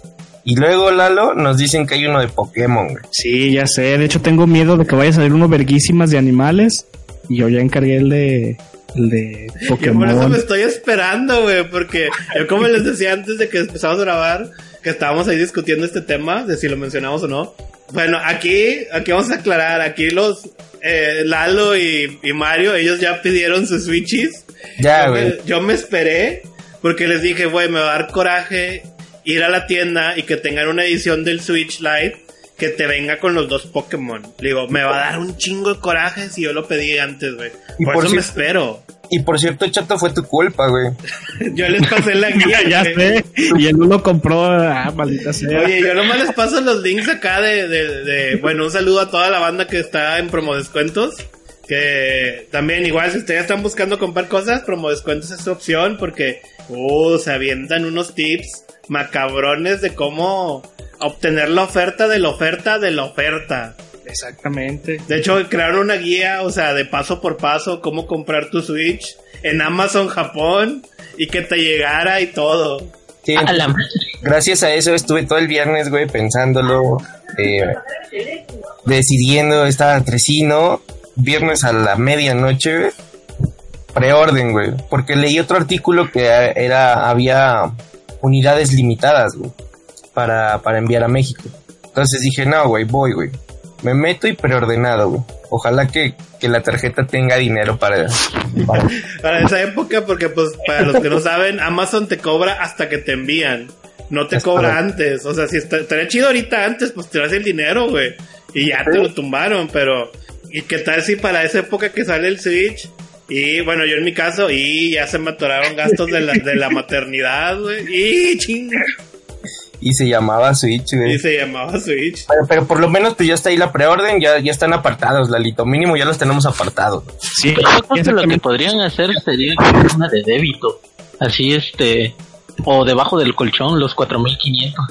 Y luego, Lalo, nos dicen que hay uno de Pokémon, güey. Sí, ya sé. De hecho, tengo miedo de que vaya a salir uno verguísimas de animales. Y yo ya encargué el de, el de Yo por eso Pokémon. me estoy esperando, güey, porque yo como les decía antes de que empezamos a grabar, que estábamos ahí discutiendo este tema, de si lo mencionamos o no. Bueno, aquí, aquí vamos a aclarar, aquí los eh, Lalo y, y Mario, ellos ya pidieron sus switches. Ya, yo, güey. yo me esperé, porque les dije, güey, me va a dar coraje ir a la tienda y que tengan una edición del Switch Lite que te venga con los dos Pokémon. Le digo, me va a dar un chingo de coraje si yo lo pedí antes, güey. Y Por, por eso me espero. Y por cierto, Chato, fue tu culpa, güey. Yo les pasé la guía. ya güey. sé. Y el uno compró. Ah, maldita sea. Oye, yo nomás les paso los links acá de, de, de- Bueno, un saludo a toda la banda que está en promo descuentos. Que también, igual, si ustedes están buscando comprar cosas, promo descuentos es su opción. Porque, uh, se avientan unos tips macabrones de cómo obtener la oferta de la oferta de la oferta. Exactamente. De hecho, crearon una guía, o sea, de paso por paso, cómo comprar tu Switch en Amazon Japón y que te llegara y todo. Sí, A la madre. gracias a eso estuve todo el viernes, güey, pensándolo, eh, decidiendo, estaba entre sí, ¿no? Viernes a la medianoche, preorden, güey, porque leí otro artículo que era, había unidades limitadas, güey, para, para enviar a México. Entonces dije, no, güey, voy, güey. Me meto y preordenado, güey. Ojalá que, que la tarjeta tenga dinero para, para Para esa época, porque pues para los que no saben, Amazon te cobra hasta que te envían. No te cobra antes. O sea, si está- estaría chido ahorita antes, pues te das el dinero, güey. Y ya te lo tumbaron, pero... ¿Y qué tal si para esa época que sale el Switch? Y bueno, yo en mi caso, y ya se me atoraron gastos de la, de la maternidad, güey. Y chinga. Y se llamaba Switch, güey. Y se llamaba Switch. Pero, pero por lo menos pues ya está ahí la preorden, ya, ya están apartados, Lalito. Mínimo ya los tenemos apartados. Sí, Yo creo que lo que podrían hacer sería una de débito. Así este O debajo del colchón, los 4500.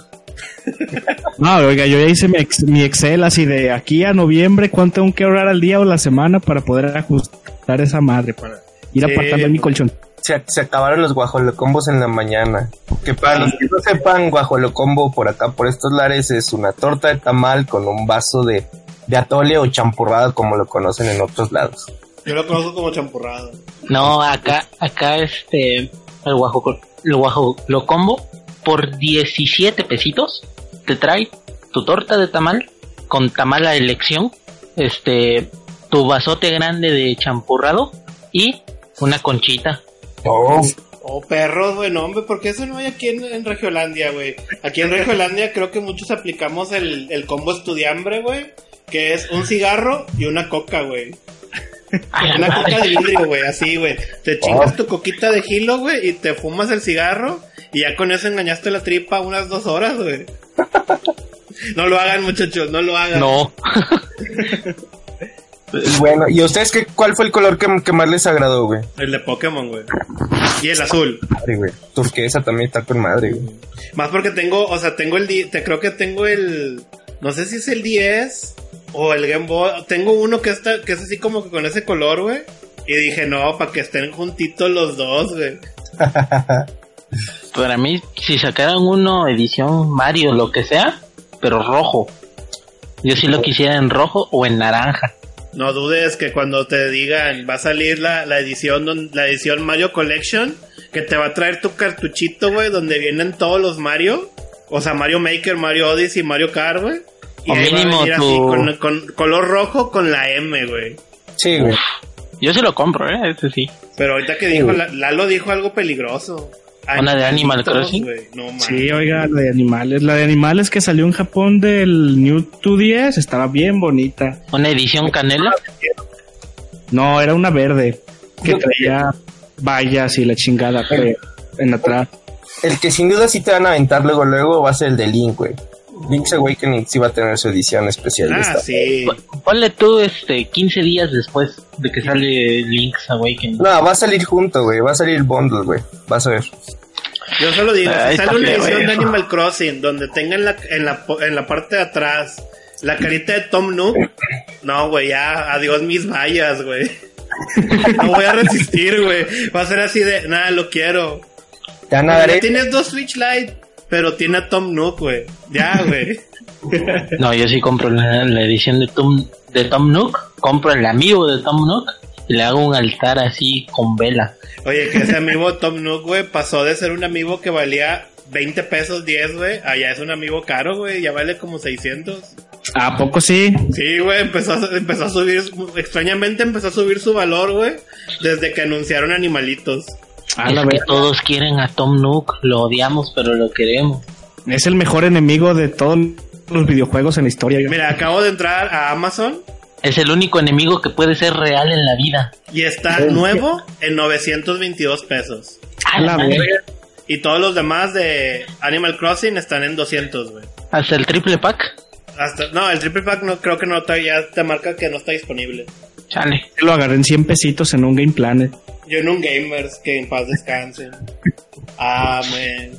No, oiga, yo ya hice mi, ex- mi Excel así de aquí a noviembre, cuánto tengo que ahorrar al día o la semana para poder ajustar esa madre, para ir Sí. apartando mi colchón. Se, se acabaron los guajolocombos en la mañana. Que para los que no sepan, guajolocombo por acá, por estos lares, es una torta de tamal con un vaso de, de atole o champurrado, como lo conocen en otros lados. Yo lo conozco como champurrado. No, acá, acá este, el guajo, el guajo lo combo por 17 pesitos. Te trae tu torta de tamal con tamal a elección, este, tu vasote grande de champurrado y una conchita. Oh, Oh, perros, güey, no, hombre, porque eso no hay aquí en, en Regiolandia, güey. Aquí en Regiolandia creo que muchos aplicamos el, el combo estudiambre, güey, que es un cigarro y una coca, güey. Una coca de vidrio, güey, así, güey. Te chingas tu coquita de gilo, güey, y te fumas el cigarro y ya con eso engañaste la tripa unas dos horas, güey. No lo hagan, muchachos, no lo hagan. No, bueno, ¿y a ustedes qué, cuál fue el color que, que más les agradó, güey? El de Pokémon, güey. Y el azul. Madre, güey. Turquesa también está con madre, güey. Más porque tengo, o sea, tengo el, te creo que tengo el, no sé si es el 10 o el Game Boy. Tengo uno que está, que es así como que con ese color, güey. Y dije, no, para que estén juntitos los dos, güey. para mí, si sacaran uno edición Mario, lo que sea, pero rojo. Yo sí lo quisiera en rojo o en naranja. No dudes que cuando te digan, va a salir la, la edición, la edición Mario Collection, que te va a traer tu cartuchito, güey, donde vienen todos los Mario. O sea, Mario Maker, Mario Odyssey, Mario Kart, güey. Y O ahí va a mínimo venir así, con, con color rojo con la M, güey. Sí, güey. Yo sí lo compro, eh, ese sí. Pero ahorita que dijo, La- Lalo dijo algo peligroso. ¿Una de Animal Crossing? No. Sí, oiga, la de animales. La de animales que salió en Japón del New 2DS estaba bien bonita. Una edición canela. No, era una verde que traía vallas y la chingada pero en atrás. El que sin duda sí te van a aventar luego, luego va a ser el de Link, güey. Link's Awakening sí va a tener su edición especial de Ah, esta. sí. Ponle tú este 15 días después de que sale Link's Awakening. No, va a salir junto, güey. Va a salir bundle, güey. Vas a ver. Yo solo digo, Ay, si sale una edición de. Animal Crossing donde tengan la, en, la, en la parte de atrás la carita de Tom Nook, no, güey, ya, adiós mis vallas, güey. No voy a resistir, güey. Va a ser así de, nada, lo quiero. Te van a Ya dar el- tienes dos Switch Lite, pero tiene a Tom Nook, güey. Ya, güey. No, yo sí compro la, la edición de Tom, de Tom Nook, compro el amigo de Tom Nook y le hago un altar así con vela. Oye, que ese amigo Tom Nook, güey, pasó de ser un amigo que valía 20 pesos 10, güey, allá es un amigo caro, güey, ya vale como 600. ¿A poco sí? Sí, güey, empezó, a- empezó a subir, extrañamente empezó a subir su valor, güey, desde que anunciaron animalitos. A es que todos quieren a Tom Nook, lo odiamos pero lo queremos. Es el mejor enemigo de todos los videojuegos en la historia. Mira, acabo de entrar a Amazon Es el único enemigo que puede ser real en la vida. y está nuevo en 922 pesos. A la madre. verga. Y todos los demás de Animal Crossing están en 200, güey. Hasta el triple pack. Hasta, no, el triple pack no creo que no está, ya te marca que no está disponible. Chale. Lo agarré en 100 pesitos en un Game Planet. Yo en un Gamers, que en paz descansen. Amén.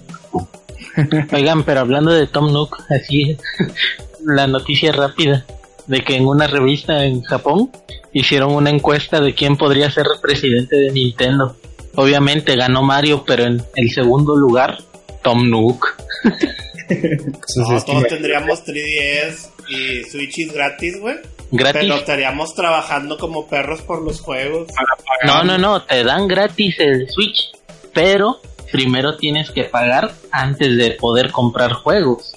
Oigan, pero hablando de Tom Nook, así la noticia rápida de que en una revista en Japón hicieron una encuesta de quién podría ser presidente de Nintendo. Obviamente ganó Mario, pero en el segundo lugar Tom Nook. No, todos tendríamos 3DS y Switches gratis, güey. Gratis. Pero estaríamos trabajando como perros por los juegos. No, no, no, te dan gratis el Switch, pero primero tienes que pagar antes de poder comprar juegos.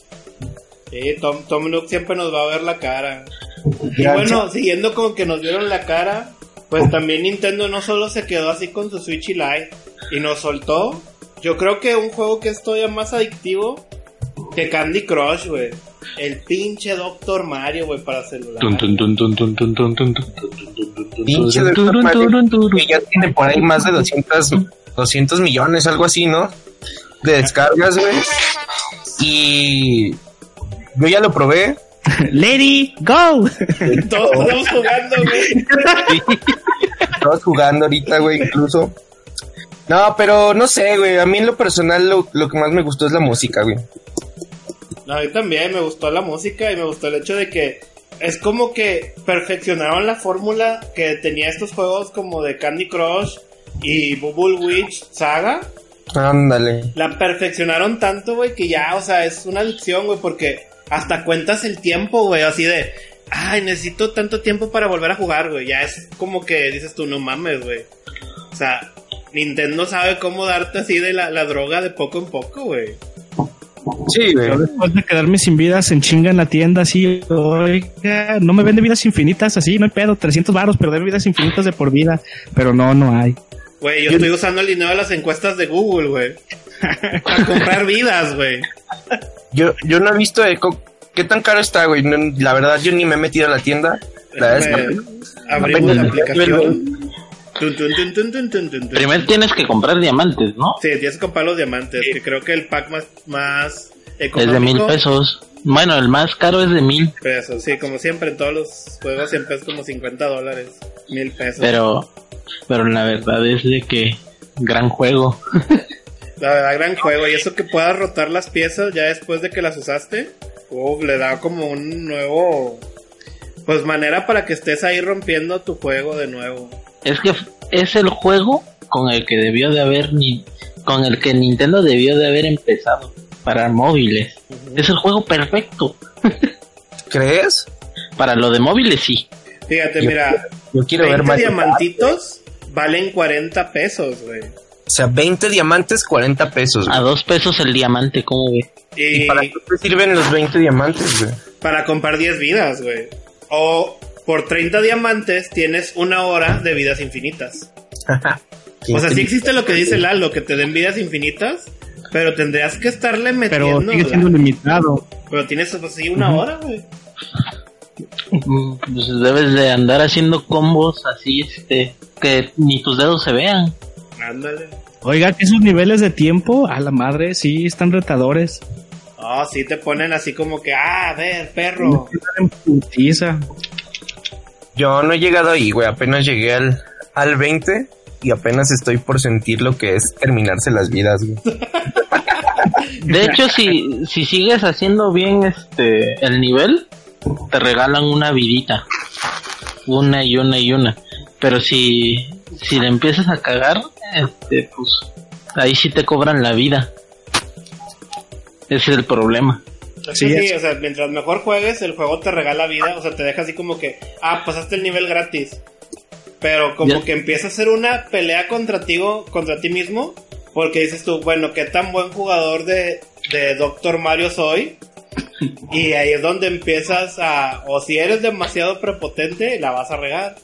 Sí, Tom, Tom Nook siempre nos va a ver la cara. Y bueno, siguiendo con que nos vieron la cara, pues también Nintendo no solo se quedó así con su Switch y Lite y nos soltó. Yo creo que un juego que es todavía más adictivo que Candy Crush, güey. El pinche Doctor Mario, güey, para celular. Pinche Doctor Mario. Que ya tiene por ahí más de 200, 200 millones, algo así, ¿no? De descargas, güey. Y. Yo ya lo probé. Lady, go. Todos jugando, güey. Todos jugando ahorita, güey, incluso. No, pero no sé, güey. A mí en lo personal lo, lo que más me gustó es la música, güey. A mí también me gustó la música y me gustó el hecho de que es como que perfeccionaron la fórmula que tenía estos juegos como de Candy Crush y Bubble Witch Saga. Ándale. La perfeccionaron tanto, güey, que ya, o sea, es una adicción, güey, porque hasta cuentas el tiempo, güey, así de, ay, necesito tanto tiempo para volver a jugar, güey. Ya es como que dices tú, no mames, güey. O sea, Nintendo sabe cómo darte así de la, la droga de poco en poco, güey. Sí, güey. Yo después de quedarme sin vidas en chinga en la tienda, así, oiga, no me vende vidas infinitas, así, no hay pedo, 300 varos, pero debe vidas infinitas de por vida. Pero no, no hay. Güey, yo estoy usando el dinero de las encuestas de Google, güey. Para comprar vidas, güey. Yo, yo no he visto de co- qué tan caro está, güey. No, la verdad, yo ni me he metido a la tienda. La verdad es que- Déjame- Abrimos la aplicación. Tun. Primero tienes que comprar diamantes, ¿no? Sí, tienes que comprar los diamantes, que creo que el pack más, más Es económico. de mil pesos. Bueno, el más caro es de mil, pesos. Sí, como siempre, en todos los juegos siempre es como 50 dólares, mil pesos. pero, pero la verdad es de que gran juego. La verdad, gran juego. Y eso que puedas rotar las piezas ya después de que las usaste, uf, le da como un nuevo. Pues manera para que estés ahí rompiendo tu juego de nuevo. Es que es el juego con el que debió de haber ni con el que Nintendo debió de haber empezado para móviles. Es el juego perfecto. ¿Crees? Para lo de móviles sí. Fíjate, Yo- mira, Yo quiero ver 20 más. diamantitos valen 40 pesos, güey. O sea, 20 diamantes, 40 pesos. A güey. dos pesos el diamante, ¿cómo ve? Y ¿Y para qué te sirven los 20 diamantes, güey? para comprar 10 vidas, güey. O por 30 diamantes tienes una hora de vidas infinitas. O sea, sí existe lo que dice Lalo, que te den vidas infinitas, pero tendrías que estarle Pero metiendo. sigue la- siendo limitado. pero tienes pues, sí, una hora, güey. Mm, Pues debes de andar haciendo combos así, este, que ni tus dedos se vean. Ándale. Oiga, que esos niveles de tiempo, a la madre, sí, están retadores. Oh, sí te ponen así como que, ah, a ver, perro. Putiza. Yo no he llegado ahí, güey. Apenas llegué al, al 20 y apenas estoy por sentir lo que es terminarse las vidas, güey. De hecho, si, si sigues haciendo bien este el nivel, te regalan una vidita. Una y una y una. Pero si, si le empiezas a cagar, este, pues ahí sí te cobran la vida. Ese es el problema. Sí, sí, es- o sea, mientras mejor juegues, el juego te regala vida, o sea, te deja así como que, ah, pasaste el nivel gratis. Pero como que empieza a ser una pelea contra ti, contra ti mismo, porque dices tú, bueno, qué tan buen jugador de, de Doctor Mario soy. Y ahí es donde empiezas a, o si eres demasiado prepotente, la vas a regar.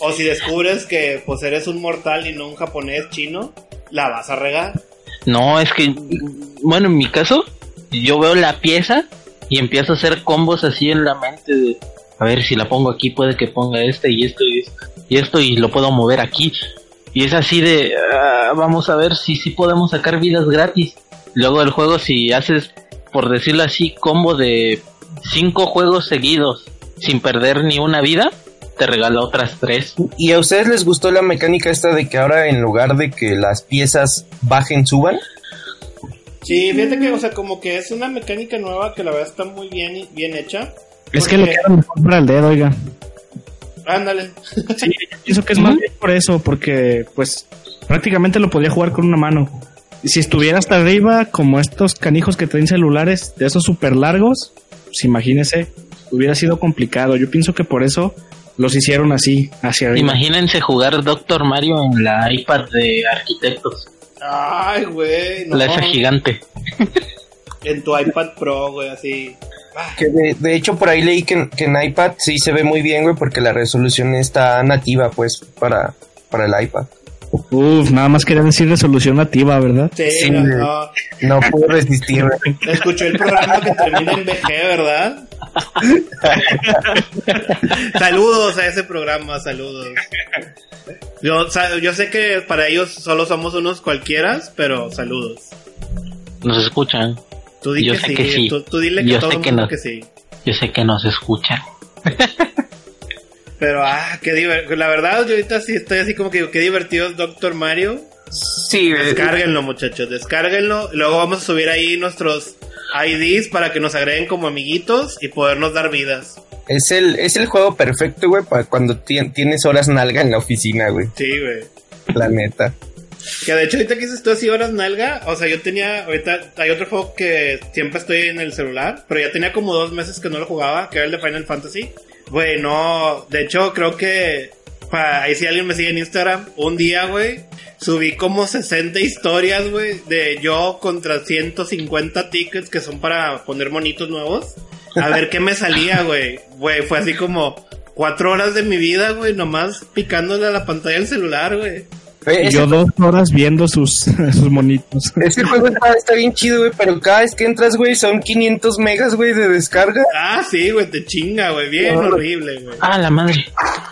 O si descubres que pues eres un mortal y no un japonés chino, la vas a regar. No, es que, bueno, en mi caso, yo veo la pieza y empiezo a hacer combos así en la mente de, a ver si la pongo aquí puede que ponga este y esto y esto y esto y lo puedo mover aquí. Y es así de, ah, vamos a ver si sí podemos sacar vidas gratis. Luego del juego, si haces, por decirlo así, combo de cinco juegos seguidos sin perder ni una vida, te regala otras tres. ¿Y a ustedes les gustó la mecánica esta de que ahora en lugar de que las piezas bajen, suban? Sí, fíjate que, o sea, como que es una mecánica nueva que la verdad está muy bien, bien hecha. Es que Porque- queda mejor para el dedo, oiga. Ándale. Sí, yo pienso que es más bien por eso, porque pues prácticamente lo podía jugar con una mano. Y si estuviera hasta arriba, como estos canijos que traen celulares de esos súper largos, pues imagínese, hubiera sido complicado. Yo pienso que por eso los hicieron así, hacia arriba. Imagínense jugar Doctor Mario en la iPad de arquitectos, Ay, güey. No. la esa gigante. En tu iPad Pro, güey, así. Que de, de hecho por ahí leí que, que en iPad sí se ve muy bien, güey, porque la resolución está nativa, pues, para, para el iPad. Uf, nada más quería decir resolución nativa, ¿verdad? Sí, Sí, no, no. No puedo resistir, güey. Escuché el programa que termina en VG, ¿verdad? saludos a ese programa, saludos. Yo, yo sé que para ellos solo somos unos cualquieras, pero saludos. Nos escuchan. Tú di Yo que, sé sí, que sí. Tú, tú dile que Yo todo sé el que que sí. Yo sé que nos escuchan. Pero, ah, qué divertido. La verdad, yo ahorita sí estoy así como que digo, qué divertido es Doctor Mario. Sí, eh, Descárguenlo, muchachos, descárguenlo. Luego vamos a subir ahí nuestros IDs para que nos agreguen como amiguitos y podernos dar vidas. es el, es el juego perfecto, güey, para cuando ti- tienes horas nalga en la oficina, güey. Sí, güey. La neta. Que de hecho ahorita que dices tú así horas nalga, o sea, yo tenía, ahorita hay otro juego que siempre estoy en el celular, pero ya tenía como dos meses que no lo jugaba, que era el de Final Fantasy. Güey, no, de hecho creo que, ahí si alguien me sigue en Instagram, un día, güey, subí como 60 historias, güey, de yo contra 150 tickets que son para poner monitos nuevos. A ver qué me salía, güey. Güey, fue así como cuatro horas de mi vida, güey, nomás picándole a la pantalla del celular, güey. Eh, Y yo dos horas viendo sus, sus monitos. ese juego está, está bien chido, güey, pero cada vez que entras, güey, son 500 megas, güey, de descarga. Ah, sí, güey, te chinga, güey. Bien No, horrible, güey. Ah, la madre.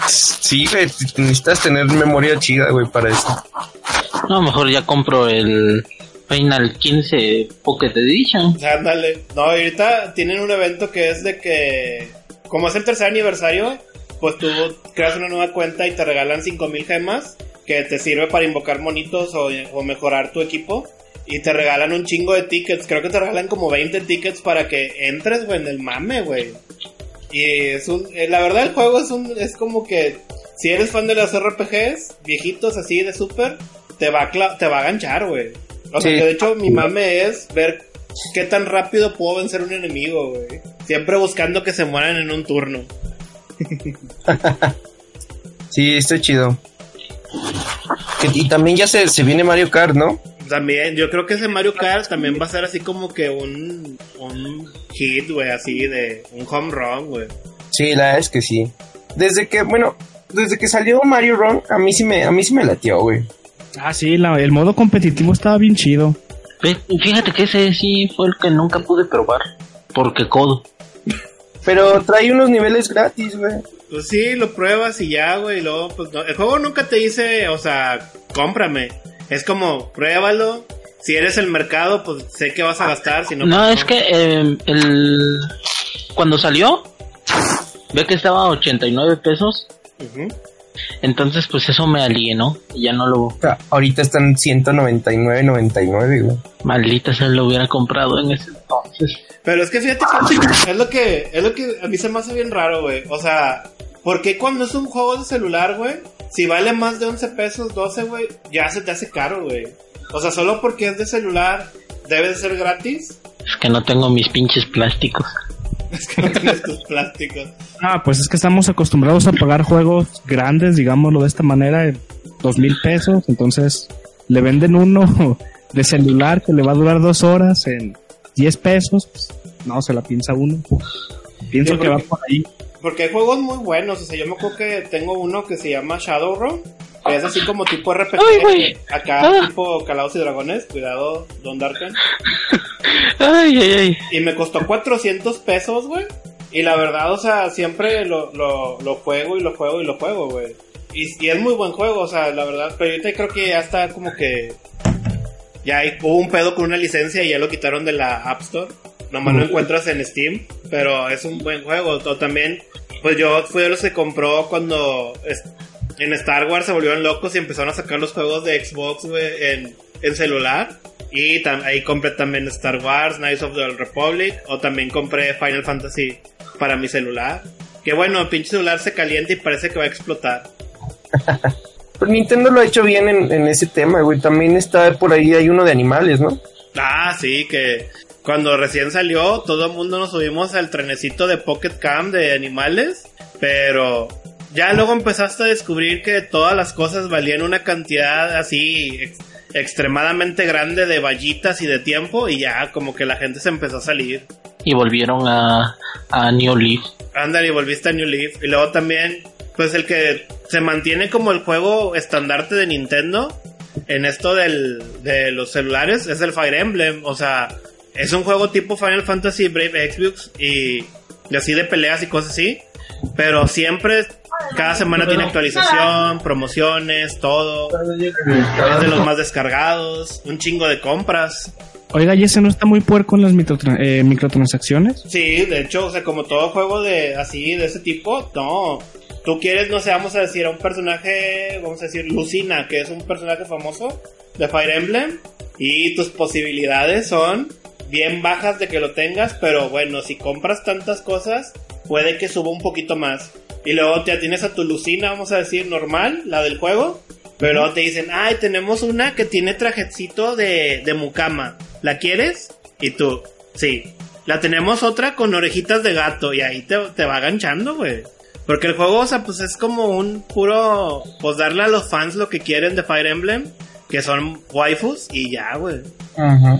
Sí, güey, necesitas tener memoria chida, güey, para eso. No, mejor ya compro el Final 15 Pocket Edition. Ándale. No, ahorita tienen un evento que es de que, como es el tercer aniversario, pues tú creas una nueva cuenta y te regalan 5000 gemas que te sirve para invocar monitos o, o mejorar tu equipo. Y te regalan un chingo de tickets. Creo que te regalan como 20 tickets para que entres, güey, en el mame, güey. Y es un. eh, la verdad, el juego es un. Es como que. Si eres fan de los RPGs, viejitos así de super, te va a, cla- te va a ganchar, güey. O sea, Sí. que de hecho, mi mame es ver qué tan rápido puedo vencer un enemigo, güey. Siempre buscando que se mueran en un turno. Sí, está chido. Y también ya se, se viene Mario Kart, ¿no? También, yo creo que ese Mario Kart también va a ser así como que un, un hit, güey, así de un home run, güey. Sí, la verdad es que sí. Desde que, bueno, desde que salió Mario Run, a mí sí me, a mí sí me latió, güey. Ah, sí, la- el modo competitivo estaba bien chido. Fíjate que ese sí fue el que nunca pude probar. Porque codo. Pero trae unos niveles gratis, güey. Pues sí, lo pruebas y ya, güey, y luego, pues no. El juego nunca te dice, o sea, cómprame. Es como, pruébalo. Si eres el mercado, pues sé que vas a gastar, si no... No, pues es que eh, el cuando salió ve que estaba a 89 pesos, Ujú. Entonces pues eso me alienó y ya no lo O sea, ahorita están 199.99, güey. maldita se lo hubiera comprado en ese entonces. Pero es que fíjate que es lo que, es lo que a mí se me hace bien raro, güey. O sea, ¿por qué cuando es un juego de celular, güey? Si vale más de 11 pesos, 12, güey, ya se te hace caro, güey. O sea, solo porque es de celular, debe de ser gratis. Es que no tengo mis pinches plásticos. Es que no tienes tus plásticos. Ah, pues es que estamos acostumbrados a pagar juegos grandes, digámoslo de esta manera, en dos mil pesos. Entonces le venden uno de celular que le va a durar dos horas en 10 pesos. pues, no, se la piensa uno. Pienso Sí, que va por ahí. Porque hay juegos muy buenos. O sea, yo me acuerdo que tengo uno que se llama Shadowrun. Que es así como tipo RPG. Ay. Acá, Ah. tipo Calados y Dragones. Cuidado, Don Darken. Ay, ay, ay. Y me costó 400 pesos, güey. Y la verdad, o sea, siempre lo, lo, lo juego y lo juego y lo juego, güey. Y, y es muy buen juego, o sea, la verdad. Pero ahorita creo que ya está como que. Ya hay, hubo un pedo con una licencia y ya lo quitaron de la App Store. Nomás lo encuentras en Steam. Pero es un buen juego. O también, pues yo fui de los que compró cuando en Star Wars se volvieron locos y empezaron a sacar los juegos de Xbox, güey, en, en celular. Y ahí compré también Star Wars, Knights of the Republic. O también compré Final Fantasy para mi celular. Que bueno, el pinche celular se calienta y parece que va a explotar. Pues Nintendo lo ha hecho bien en, en ese tema, güey. También está por ahí, hay uno de animales, ¿no? Ah, sí, que cuando recién salió, todo el mundo nos subimos al trenecito de Pocket Cam de animales. Pero ya luego empezaste a descubrir que todas las cosas valían una cantidad así ex- extremadamente grande de vallitas y de tiempo. Y ya como que la gente se empezó a salir. Y volvieron a, a New Leaf. Ándale, y volviste a New Leaf. Y luego también, pues el que se mantiene como el juego estandarte de Nintendo en esto del, de los celulares es el Fire Emblem. O sea, es un juego tipo Final Fantasy Brave Xbox y, y así de peleas y cosas así. Pero siempre, cada semana tiene actualización, promociones, todo. Es de los más descargados, un chingo de compras. Oiga, ¿y ese no está muy puerco en las eh, microtransacciones? Sí, de hecho, o sea, como todo juego de así, de ese tipo, no. Tú quieres, no sé, vamos a decir a un personaje, vamos a decir Lucina, que es un personaje famoso. de Fire Emblem y tus posibilidades son bien bajas de que lo tengas, pero bueno, si compras tantas cosas, puede que suba un poquito más. Y luego te tienes a tu Lucina, vamos a decir, normal, la del juego. Pero luego te dicen, ay, tenemos una que tiene trajecito de, de mucama. ¿La quieres? Y tú, sí. La tenemos otra con orejitas de gato y ahí te, te va ganchando, güey. Porque el juego, o sea, pues es como un puro, pues darle a los fans lo que quieren de Fire Emblem, que son waifus y ya, güey. Ajá.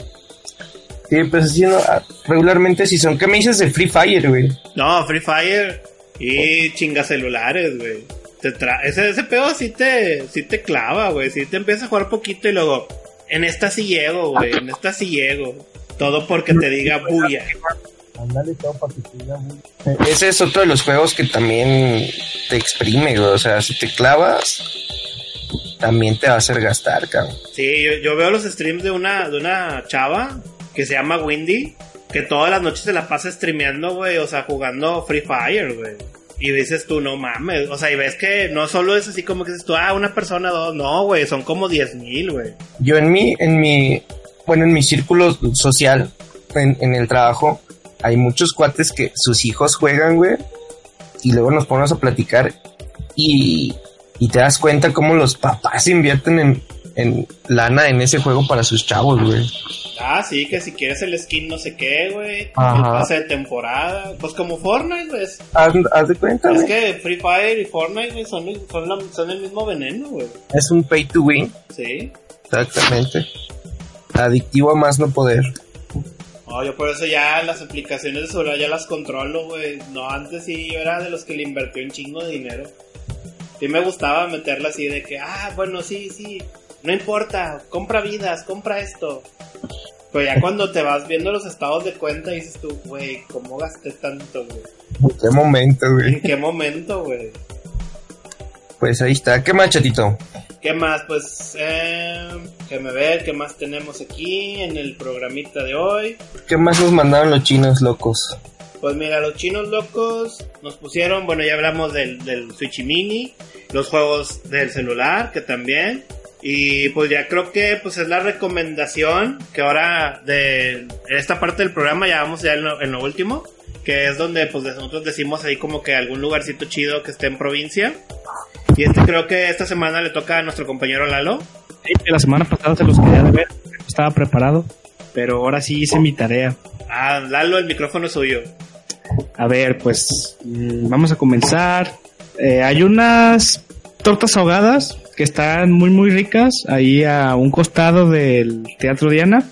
Sí, pues así, no, ah, regularmente si son. ¿Qué me dices de Free Fire, güey? No, Free Fire y chingas celulares, güey. Te tra ese, ese pedo sí te, sí te clava, güey. Sí te empieza a jugar poquito y luego, en esta sí llego, güey. En esta sí llego. Todo porque te diga bulla. Ese es otro de los juegos que también te exprime, güey. O sea, si te clavas, también te va a hacer gastar, cabrón. Sí, yo, yo veo los streams de una, de una chava que se llama Windy, que todas las noches se la pasa streameando, güey, o sea, jugando Free Fire, güey. Y dices tú, no mames, o sea, y ves que no solo es así como que dices tú, ah, una persona, dos, no, güey, son como 10 mil, güey. Yo en mi, en mi, bueno, en mi círculo social, en, en el trabajo, hay muchos cuates que sus hijos juegan, güey, y luego nos ponemos a platicar y, y te das cuenta cómo los papás invierten en, en lana en ese juego para sus chavos, güey. Ah, sí, que si quieres el skin no sé qué, güey. El pase de temporada. Pues como Fortnite, güey. Haz, haz de cuenta, es que Free Fire y Fortnite, güey, son, el- son, la- son el mismo veneno, güey. Es un pay to win, Sí. exactamente. Adictivo a más no poder. No, yo por eso ya las aplicaciones de celular ya las controlo, güey. No, antes sí yo era de los que le invertí un chingo de dinero. Sí me gustaba meterla así de que, ah, bueno, sí, sí, no importa, compra vidas, compra esto. Pero ya cuando te vas viendo los estados de cuenta dices tú, güey, ¿cómo gasté tanto, güey? ¿En qué momento, güey? ¿En qué momento, güey? Pues ahí está. ¿Qué más, chatito? ¿Qué más? Pues, eh, déjame ver qué más tenemos aquí en el programita de hoy. ¿Qué más nos mandaron los chinos locos? Pues mira, los chinos locos nos pusieron, bueno, ya hablamos del, del Switch Mini, los juegos del celular, que también. Y pues ya creo que pues es la recomendación que ahora de esta parte del programa ya vamos ya en lo, en lo último, que es donde pues nosotros decimos ahí como que algún lugarcito chido que esté en provincia. Y este creo que esta semana le toca a nuestro compañero Lalo. Sí, la semana pasada se los quería ver, estaba preparado, pero ahora sí hice mi tarea. Ah, Lalo, el micrófono es suyo. A ver, pues mm, vamos a comenzar. Eh, hay unas tortas ahogadas que están muy muy ricas ahí a un costado del Teatro Diana.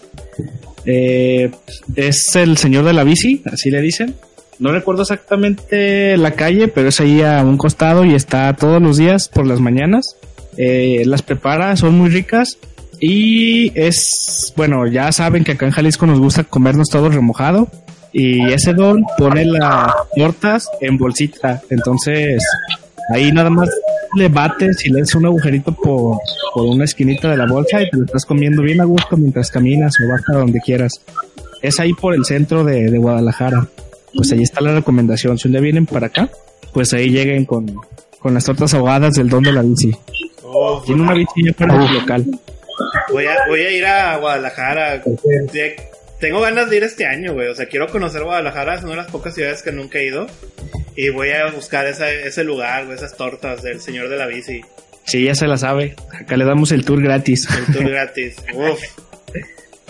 Eh, es el señor de la bici, así le dicen. No recuerdo exactamente la calle, pero es ahí a un costado y está todos los días por las mañanas. Eh, las prepara, son muy ricas. Y es, bueno, ya saben que acá en Jalisco nos gusta comernos todo remojado. Y ese don pone las tortas en bolsita. Entonces, ahí nada más le bates y le haces un agujerito por, por una esquinita de la bolsa y te lo estás comiendo bien a gusto mientras caminas o vas a donde quieras. Es ahí por el centro de, de Guadalajara. Pues ahí está la recomendación. Si un día vienen para acá, pues ahí lleguen con, con las tortas ahogadas del don de la bici. Oh, Tiene una bici ya para el local. Voy a, voy a ir a Guadalajara. Tengo ganas de ir este año, güey. O sea, quiero conocer Guadalajara. Es una de las pocas ciudades que nunca he ido. Y voy a buscar esa- ese lugar, güey, esas tortas del señor de la bici. Sí, ya se la sabe. Acá le damos el tour gratis. El tour gratis. Uf.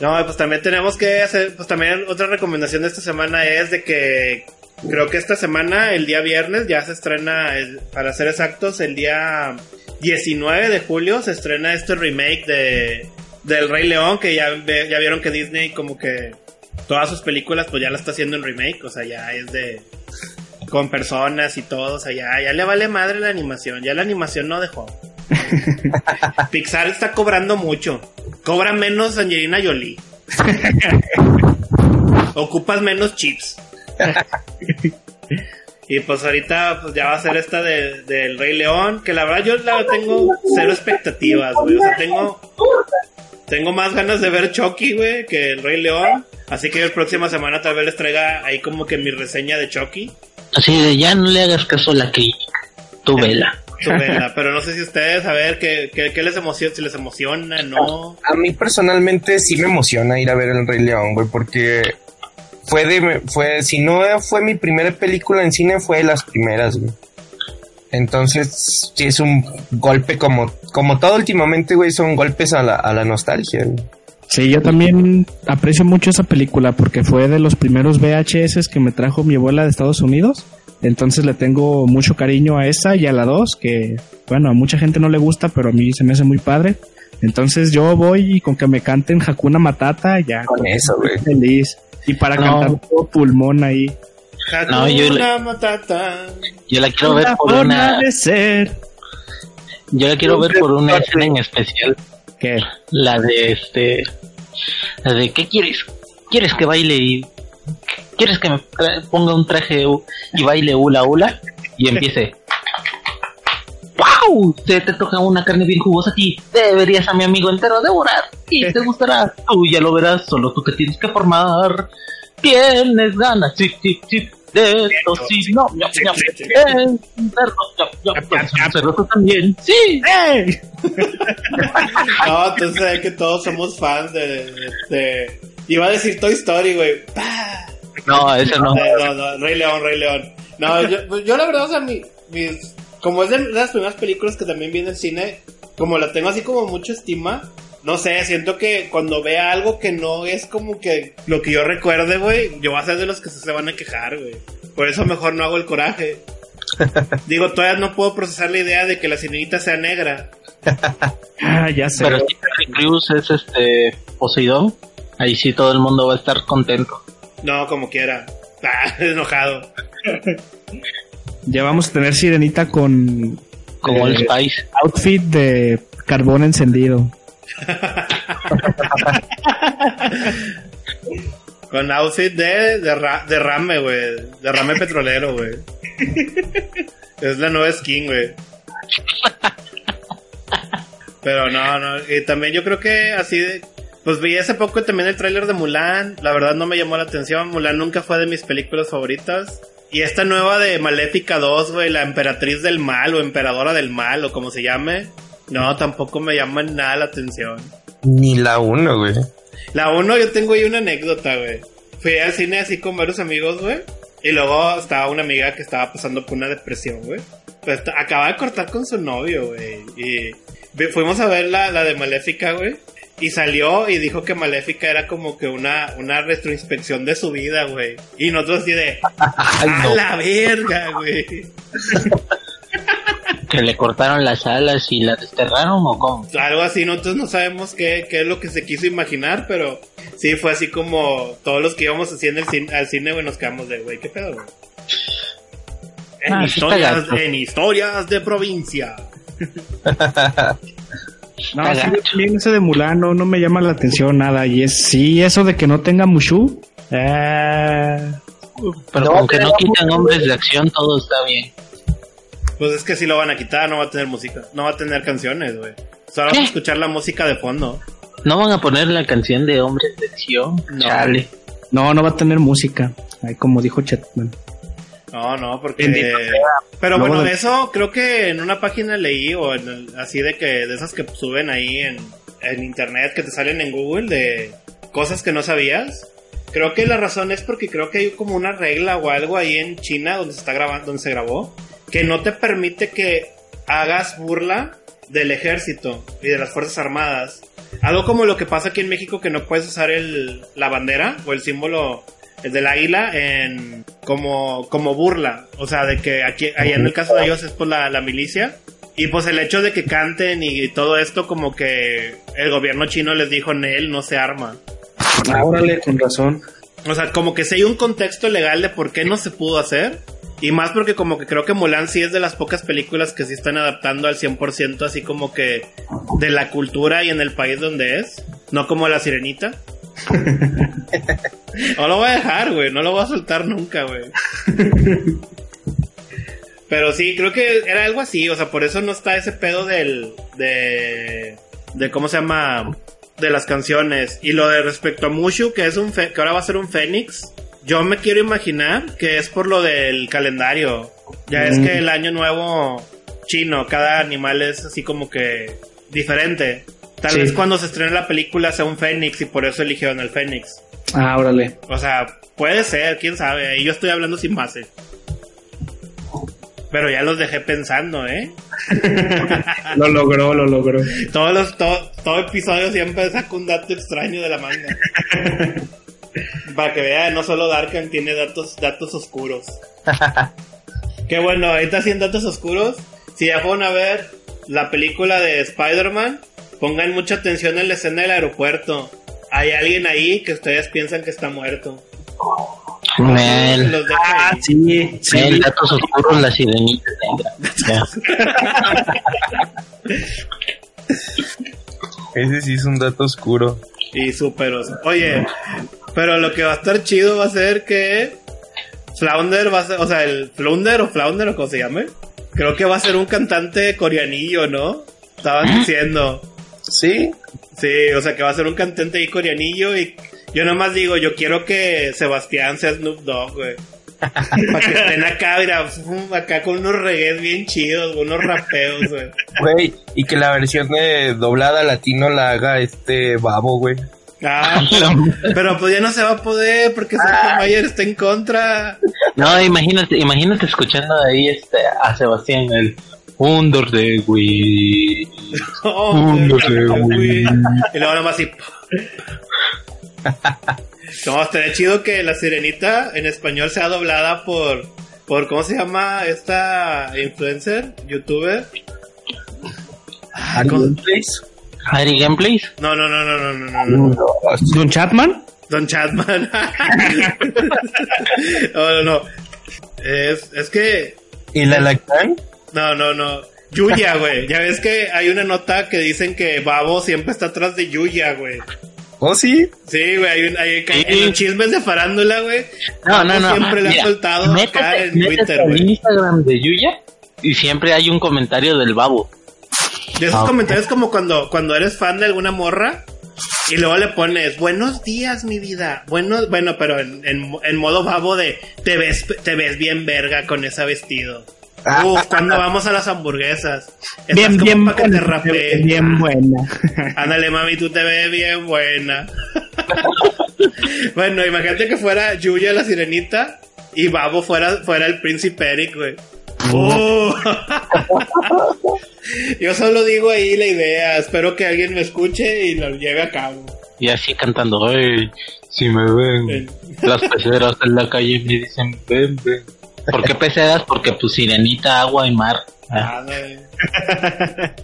No, pues también tenemos que hacer, pues también otra recomendación de esta semana es de que creo que esta semana, el día viernes, ya se estrena, el- para ser exactos, el día 19 de julio se estrena este remake de del Rey León, que ya, ya vieron que Disney como que todas sus películas pues ya la está haciendo en remake, o sea, ya es de con personas y todo, o sea, ya, ya le vale madre la animación, ya la animación no dejó. Pixar está cobrando mucho. Cobra menos Angelina Jolie. Ocupas menos chips. y pues ahorita pues ya va a ser esta de- del Rey León, que la verdad yo la tengo cero expectativas, güey. O sea, tengo tengo más ganas de ver Chucky, güey, que el Rey León. Así que la próxima semana tal vez les traiga ahí como que mi reseña de Chucky. Así de ya no le hagas caso a la crítica. Tú vela. su vela. Pero no sé si ustedes, a ver, ¿qué, qué, qué les emociona? Si les emociona, ¿no? A mí personalmente sí me emociona ir a ver El Rey León, güey, porque fue de, fue, si no fue mi primera película en cine, fue de las primeras, güey. Entonces, sí es un golpe como, como todo últimamente, güey, son golpes a la, a la nostalgia, güey. Sí, yo también aprecio mucho esa película porque fue de los primeros VHS que me trajo mi abuela de Estados Unidos. Entonces le tengo mucho cariño a esa y a la dos, que bueno, a mucha gente no le gusta, pero a mí se me hace muy padre. Entonces yo voy y con que me canten Hakuna Matata, ya. Con eso, güey. estoy Feliz. Y para No. cantar todo pulmón ahí. No, yo Hakuna Matata. Yo la quiero ver por una, de ser. yo la quiero ver por una escena en especial. ¿Qué? La de este, la de ¿qué quieres? ¿Quieres que baile y quieres que me ponga un traje y baile hula hula y empiece? ¡Wow! Te, te toca una carne bien jugosa aquí. Deberías a mi amigo entero devorar. Y te gustará. Tú ya lo verás. Solo tú que tienes que formar. Tienes ganas. Sí, sí, sí. De esto, sí. No. Es un cerdo tú también. Sí. No, entonces hay que todos somos fans de, de, de- Iba a decir Toy Story, güey. ¡Pah! No, eso no. No, no, no, Rey León, Rey León. No, yo, yo la verdad, o sea, mi, mis, como es de las primeras películas que también vi en el cine, como la tengo así como mucha estima, no sé, siento que cuando vea algo que no es como que lo que yo recuerde, güey, yo voy a ser de los que se van a quejar, güey. Por eso mejor no hago el coraje. Digo, todavía no puedo procesar la idea de que la sirenita sea negra. Ah, ya sé. Pero si Terry Crews es este Poseidón, ahí sí todo el mundo va a estar contento. No, como quiera. Ah, enojado. Ya vamos a tener sirenita con Como Eh, el Spice. outfit de carbón encendido. Con outfit de derra- derrame, güey. Derrame petrolero, güey. Es la nueva skin, güey. Pero no, no. Y también yo creo que así de... Pues vi hace poco también el tráiler de Mulan. La verdad no me llamó la atención. Mulan nunca fue de mis películas favoritas. Y esta nueva de Maléfica 2, güey, la emperatriz del mal o emperadora del mal o como se llame. No, tampoco me llama nada la atención. Ni la uno, güey. La uno, yo tengo ahí una anécdota, güey. Fui al cine así con varios amigos, güey. Y luego estaba una amiga que estaba pasando por una depresión, güey. Pues acaba de cortar con su novio, güey. Y fuimos a ver la, la de Maléfica, güey. Y salió y dijo que Maléfica era como que una, una retroinspección de su vida, güey. Y nosotros así de... ¡A no. la verga, güey! ¿Que le cortaron las alas y la desterraron o cómo? Algo así, nosotros no sabemos qué, qué es lo que se quiso imaginar, pero sí fue así como todos los que íbamos así en el cine, al cine, güey, nos quedamos de, güey, ¿qué pedo, güey? En, Ah, historias, en historias de provincia. No, también ese de Mulan no, no me llama la atención nada. Y es sí, eso de que no tenga Mushu. Eh, Pero No, con que pero- no quitan hombres de acción, todo está bien. Pues es que si lo van a quitar, no va a tener música, no va a tener canciones, güey. Solo vas a escuchar la música de fondo. ¿No van a poner la canción de hombres de acción? No. Chale. no, no va a tener música. Ay, como dijo Chetman. No, no, porque... Bendito Pero bueno, de- eso creo que en una página leí, o en el- así de que, de esas que suben ahí en, en internet, que te salen en Google, de cosas que no sabías. Creo que la razón es porque creo que hay como una regla o algo ahí en China donde se está grabando, donde se grabó, que no te permite que hagas burla del ejército y de las fuerzas armadas. Algo como lo que pasa aquí en México que no puedes usar el, la bandera o el símbolo el del águila en como como burla, o sea, de que aquí allá en el caso de ellos es por la, la milicia y pues el hecho de que canten y todo esto como que el gobierno chino les dijo Nel no se arma. Ah, órale, con razón. O sea, como que sí hay un contexto legal de por qué no se pudo hacer. Y más porque como que creo que Mulan sí es de las pocas películas que sí están adaptando al 100% así como que de la cultura y en el país donde es. No como La Sirenita. no lo voy a dejar, güey. No lo voy a soltar nunca, güey. Pero sí, creo que era algo así. O sea, por eso no está ese pedo del... De... De cómo se llama... De las canciones. Y lo de respecto a Mushu, que es un... fe- que ahora va a ser un Fénix. Yo me quiero imaginar que es por lo del calendario. Ya es Mm. que el año nuevo chino, cada animal es así como que diferente. Tal Sí. vez cuando se estrene la película sea un fénix y por eso eligieron el fénix. Ah, órale. O sea, puede ser, quién sabe. Ahí yo estoy hablando sin base. Pero ya los dejé pensando, ¿eh? Lo logró, lo logró. Todos los, todo, todo episodio siempre saco un dato extraño de la manga. Para que vean, no solo Darkan tiene datos, datos oscuros. Qué bueno, ahorita sí en datos oscuros. Si ya fueron a ver la película de Spider-Man, pongan mucha atención en la escena del aeropuerto. Hay alguien ahí que ustedes piensan que está muerto. Mel, Los Ah, ahí. sí, sí. Mel, datos oscuros, la sirenita negra. Ese sí es un dato oscuro. Y súperos. Oye, pero lo que va a estar chido va a ser que Flounder va a ser, o sea, el Flounder o Flounder o como se llame, creo que va a ser un cantante coreanillo, ¿no? Estaban diciendo. Sí, Sí, o sea, que va a ser un cantante ahí coreanillo y yo nomás digo, yo quiero que Sebastián sea Snoop Dogg, güey. Para que estén acá, mira, acá con unos reggaes bien chidos, unos rapeos, güey. güey. Y que la versión de doblada latino la haga este babo, güey. Ah, pero, pero pues ya no se va a poder porque Sergio Mayer está en contra. No, imagínate, imagínate escuchando ahí este, a Sebastián, el Under de Wii. Oh, no sé, güey. güey. Y luego nomás así. No, estaría chido que la sirenita en español sea doblada por. por ¿Cómo se llama esta influencer? ¿Youtuber? Ari Gameplays. Ari Gameplays. No, no, no, no, no, no, no. Don Chatman. Don Chatman. no, no, no. Es, es que. ¿Y la Lacán? No, no, no. Yuya, güey. Ya ves que hay una nota que dicen que Babo siempre está atrás de Yuya, güey. ¿Oh, sí? Sí, güey, hay, un- hay- Sí. en los chismes de farándula, güey. No, no, no. Siempre le ha Mira, soltado acá métete- en métete Twitter, güey. Instagram de Yuya y siempre hay un comentario del babo. De esos Ah, comentarios como cuando, cuando eres fan de alguna morra y luego le pones buenos días, mi vida. Bueno, bueno, pero en, en, en modo babo de te ves, te ves bien verga con ese vestido. Uf, cuando vamos a las hamburguesas. Estás Bien, como bien pa' que te rapee. Bien buena. Ándale, mami, tú te ves bien buena. bueno, imagínate que fuera Yuya la sirenita y Babo fuera, fuera el príncipe Eric, güey. Oh. Yo solo digo ahí la idea. Espero que alguien me escuche y lo lleve a cabo. Y así cantando, "Ey, si me ven Eh. las peceras en la calle me dicen, ven, ven. ¿Por qué peceras? Porque pues sirenita, agua y mar. Ah, Ándale.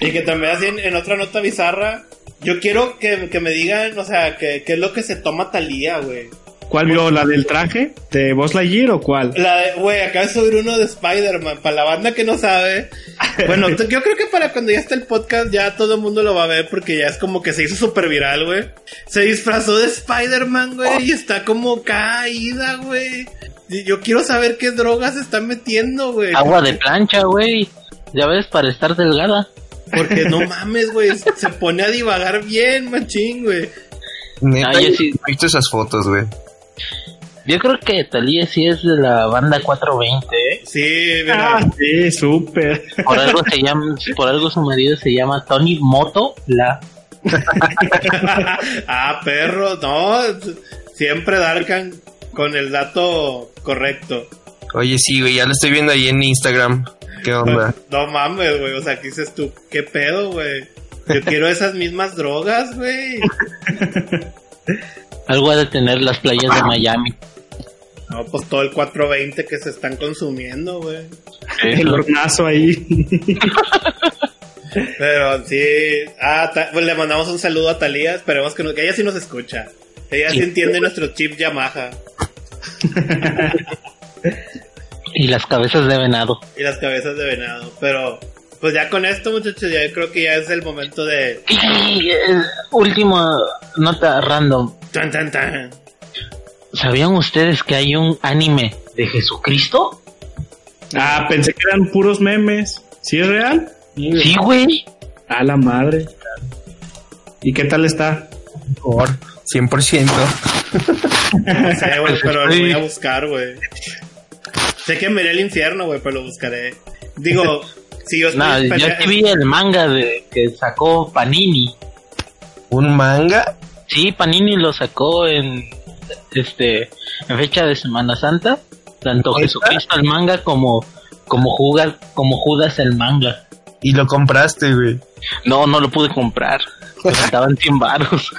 y que también así en, en otra nota bizarra. Yo quiero que, que me digan, o sea, que, que es lo que se toma Talía, güey. ¿Cuál vio? ¿La del traje? ¿De Buzz Lightyear o cuál? La de, güey, acaba de subir uno de Spider-Man. Para la banda que no sabe. Bueno, yo creo que para cuando ya esté el podcast, ya todo el mundo lo va a ver. Porque ya es como que se hizo súper viral, güey. Se disfrazó de Spider-Man, güey. Y está como caída, güey. Yo quiero saber qué drogas se están metiendo, güey. Agua de plancha, güey. Ya ves, para estar delgada. Porque no mames, güey. Se pone a divagar bien, machín, güey. Neta, yo sí. he visto esas fotos, güey. Yo creo que Talía sí es de la banda 420, ¿eh? Sí, mira. Ah, sí, súper. Por algo se llama, por algo su marido se llama Tony Moto La. ah, perro, no. Siempre Darkan con el dato correcto. Oye, sí, güey, ya lo estoy viendo ahí en Instagram. ¿Qué onda? No mames, güey. O sea, ¿qué dices tú? ¿Qué pedo, güey? Yo quiero esas mismas drogas, güey. Algo ha de tener las playas de Miami. No, pues todo el 420 que se están consumiendo, güey. El hornazo ahí. Pero sí. Ah, ta- pues le mandamos un saludo a Talía. Esperemos que, no- que ella sí nos escucha. Ella sí, Sí. entiende nuestro chip Yamaha Y las cabezas de venado. y las cabezas de venado. Pero, pues ya con esto, muchachos, ya creo que ya es el momento de. Y eh, última nota random. Tan, tan, tan. ¿Sabían ustedes que hay un anime de Jesucristo? Ah, pensé que eran puros memes. ¿Sí es real? Sí, güey. A la madre. ¿Y qué tal está? Por 100%. No sé, güey, pero lo voy a buscar, güey. Sé que me iré al infierno, güey, pero lo buscaré. Digo, Sí, yo estoy No, yo vi el manga de que sacó Panini. ¿Un manga? Sí, Panini lo sacó en este en fecha de Semana Santa, tanto. Jesucristo el manga como como Judas, como Judas el manga. Y lo compraste, güey. No, no lo pude comprar. Me faltaban 100 baros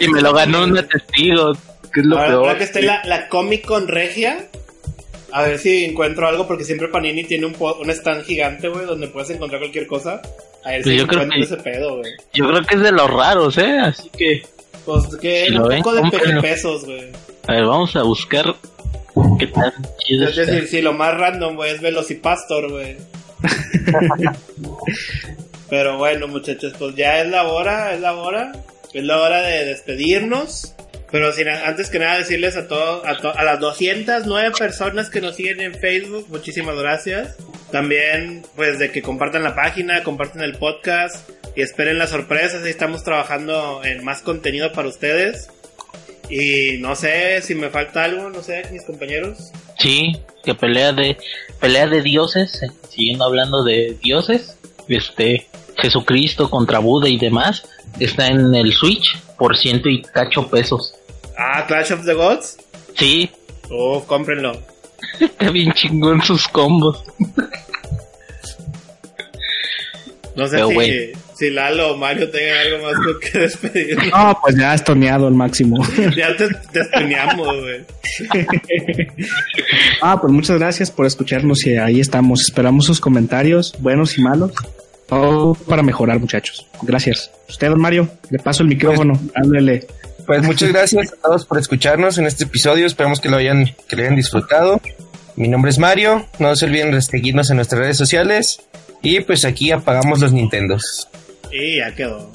y me lo ganó una testigo, que es lo ahora, peor. ahora que esté la, la Comic Con Regia, a ver si encuentro algo, porque siempre Panini tiene un, un stand gigante, güey, donde puedes encontrar cualquier cosa. A ver Pues si yo creo que- ese pedo, güey. Yo creo que es de los raros, ¿eh? Así que Pues que Si un lo ven, poco de cómprenlo. pesos, güey. a ver, vamos a buscar qué tan chido Es está. decir, si lo más random, güey, es Velocipastor, güey. Pero bueno, muchachos, pues ya es la hora, es la hora. Es la hora de despedirnos. Pero sin, antes que nada decirles a todos, a, to- a las 209 personas que nos siguen en Facebook, muchísimas gracias. También, pues, de que compartan la página, compartan el podcast y esperen las sorpresas. Ahí estamos trabajando en más contenido para ustedes. Y no sé si me falta algo, no sé, mis compañeros. Sí, que pelea de pelea de dioses, eh, siguiendo hablando de dioses, este Jesucristo contra Buda y demás, está en el Switch por ciento y cacho pesos. Ah, Clash of the Gods. Sí, Oh, cómprenlo. está bien chingón sus combos. No sé Pero si, si Lalo o Mario tengan algo más que despedir. No, pues ya estoneado al máximo. ya te, te güey. Ah, pues muchas gracias por escucharnos y ahí estamos. Esperamos sus comentarios, buenos y malos. Todo para mejorar, muchachos. Gracias. Usted, don Mario, le paso el micrófono. Háblele. Pues muchas gracias a todos por escucharnos en este episodio. Esperamos que lo hayan, que lo hayan disfrutado. Mi nombre es Mario. No se olviden de seguirnos en nuestras redes sociales. Y pues aquí apagamos los Nintendos. Y ya quedó.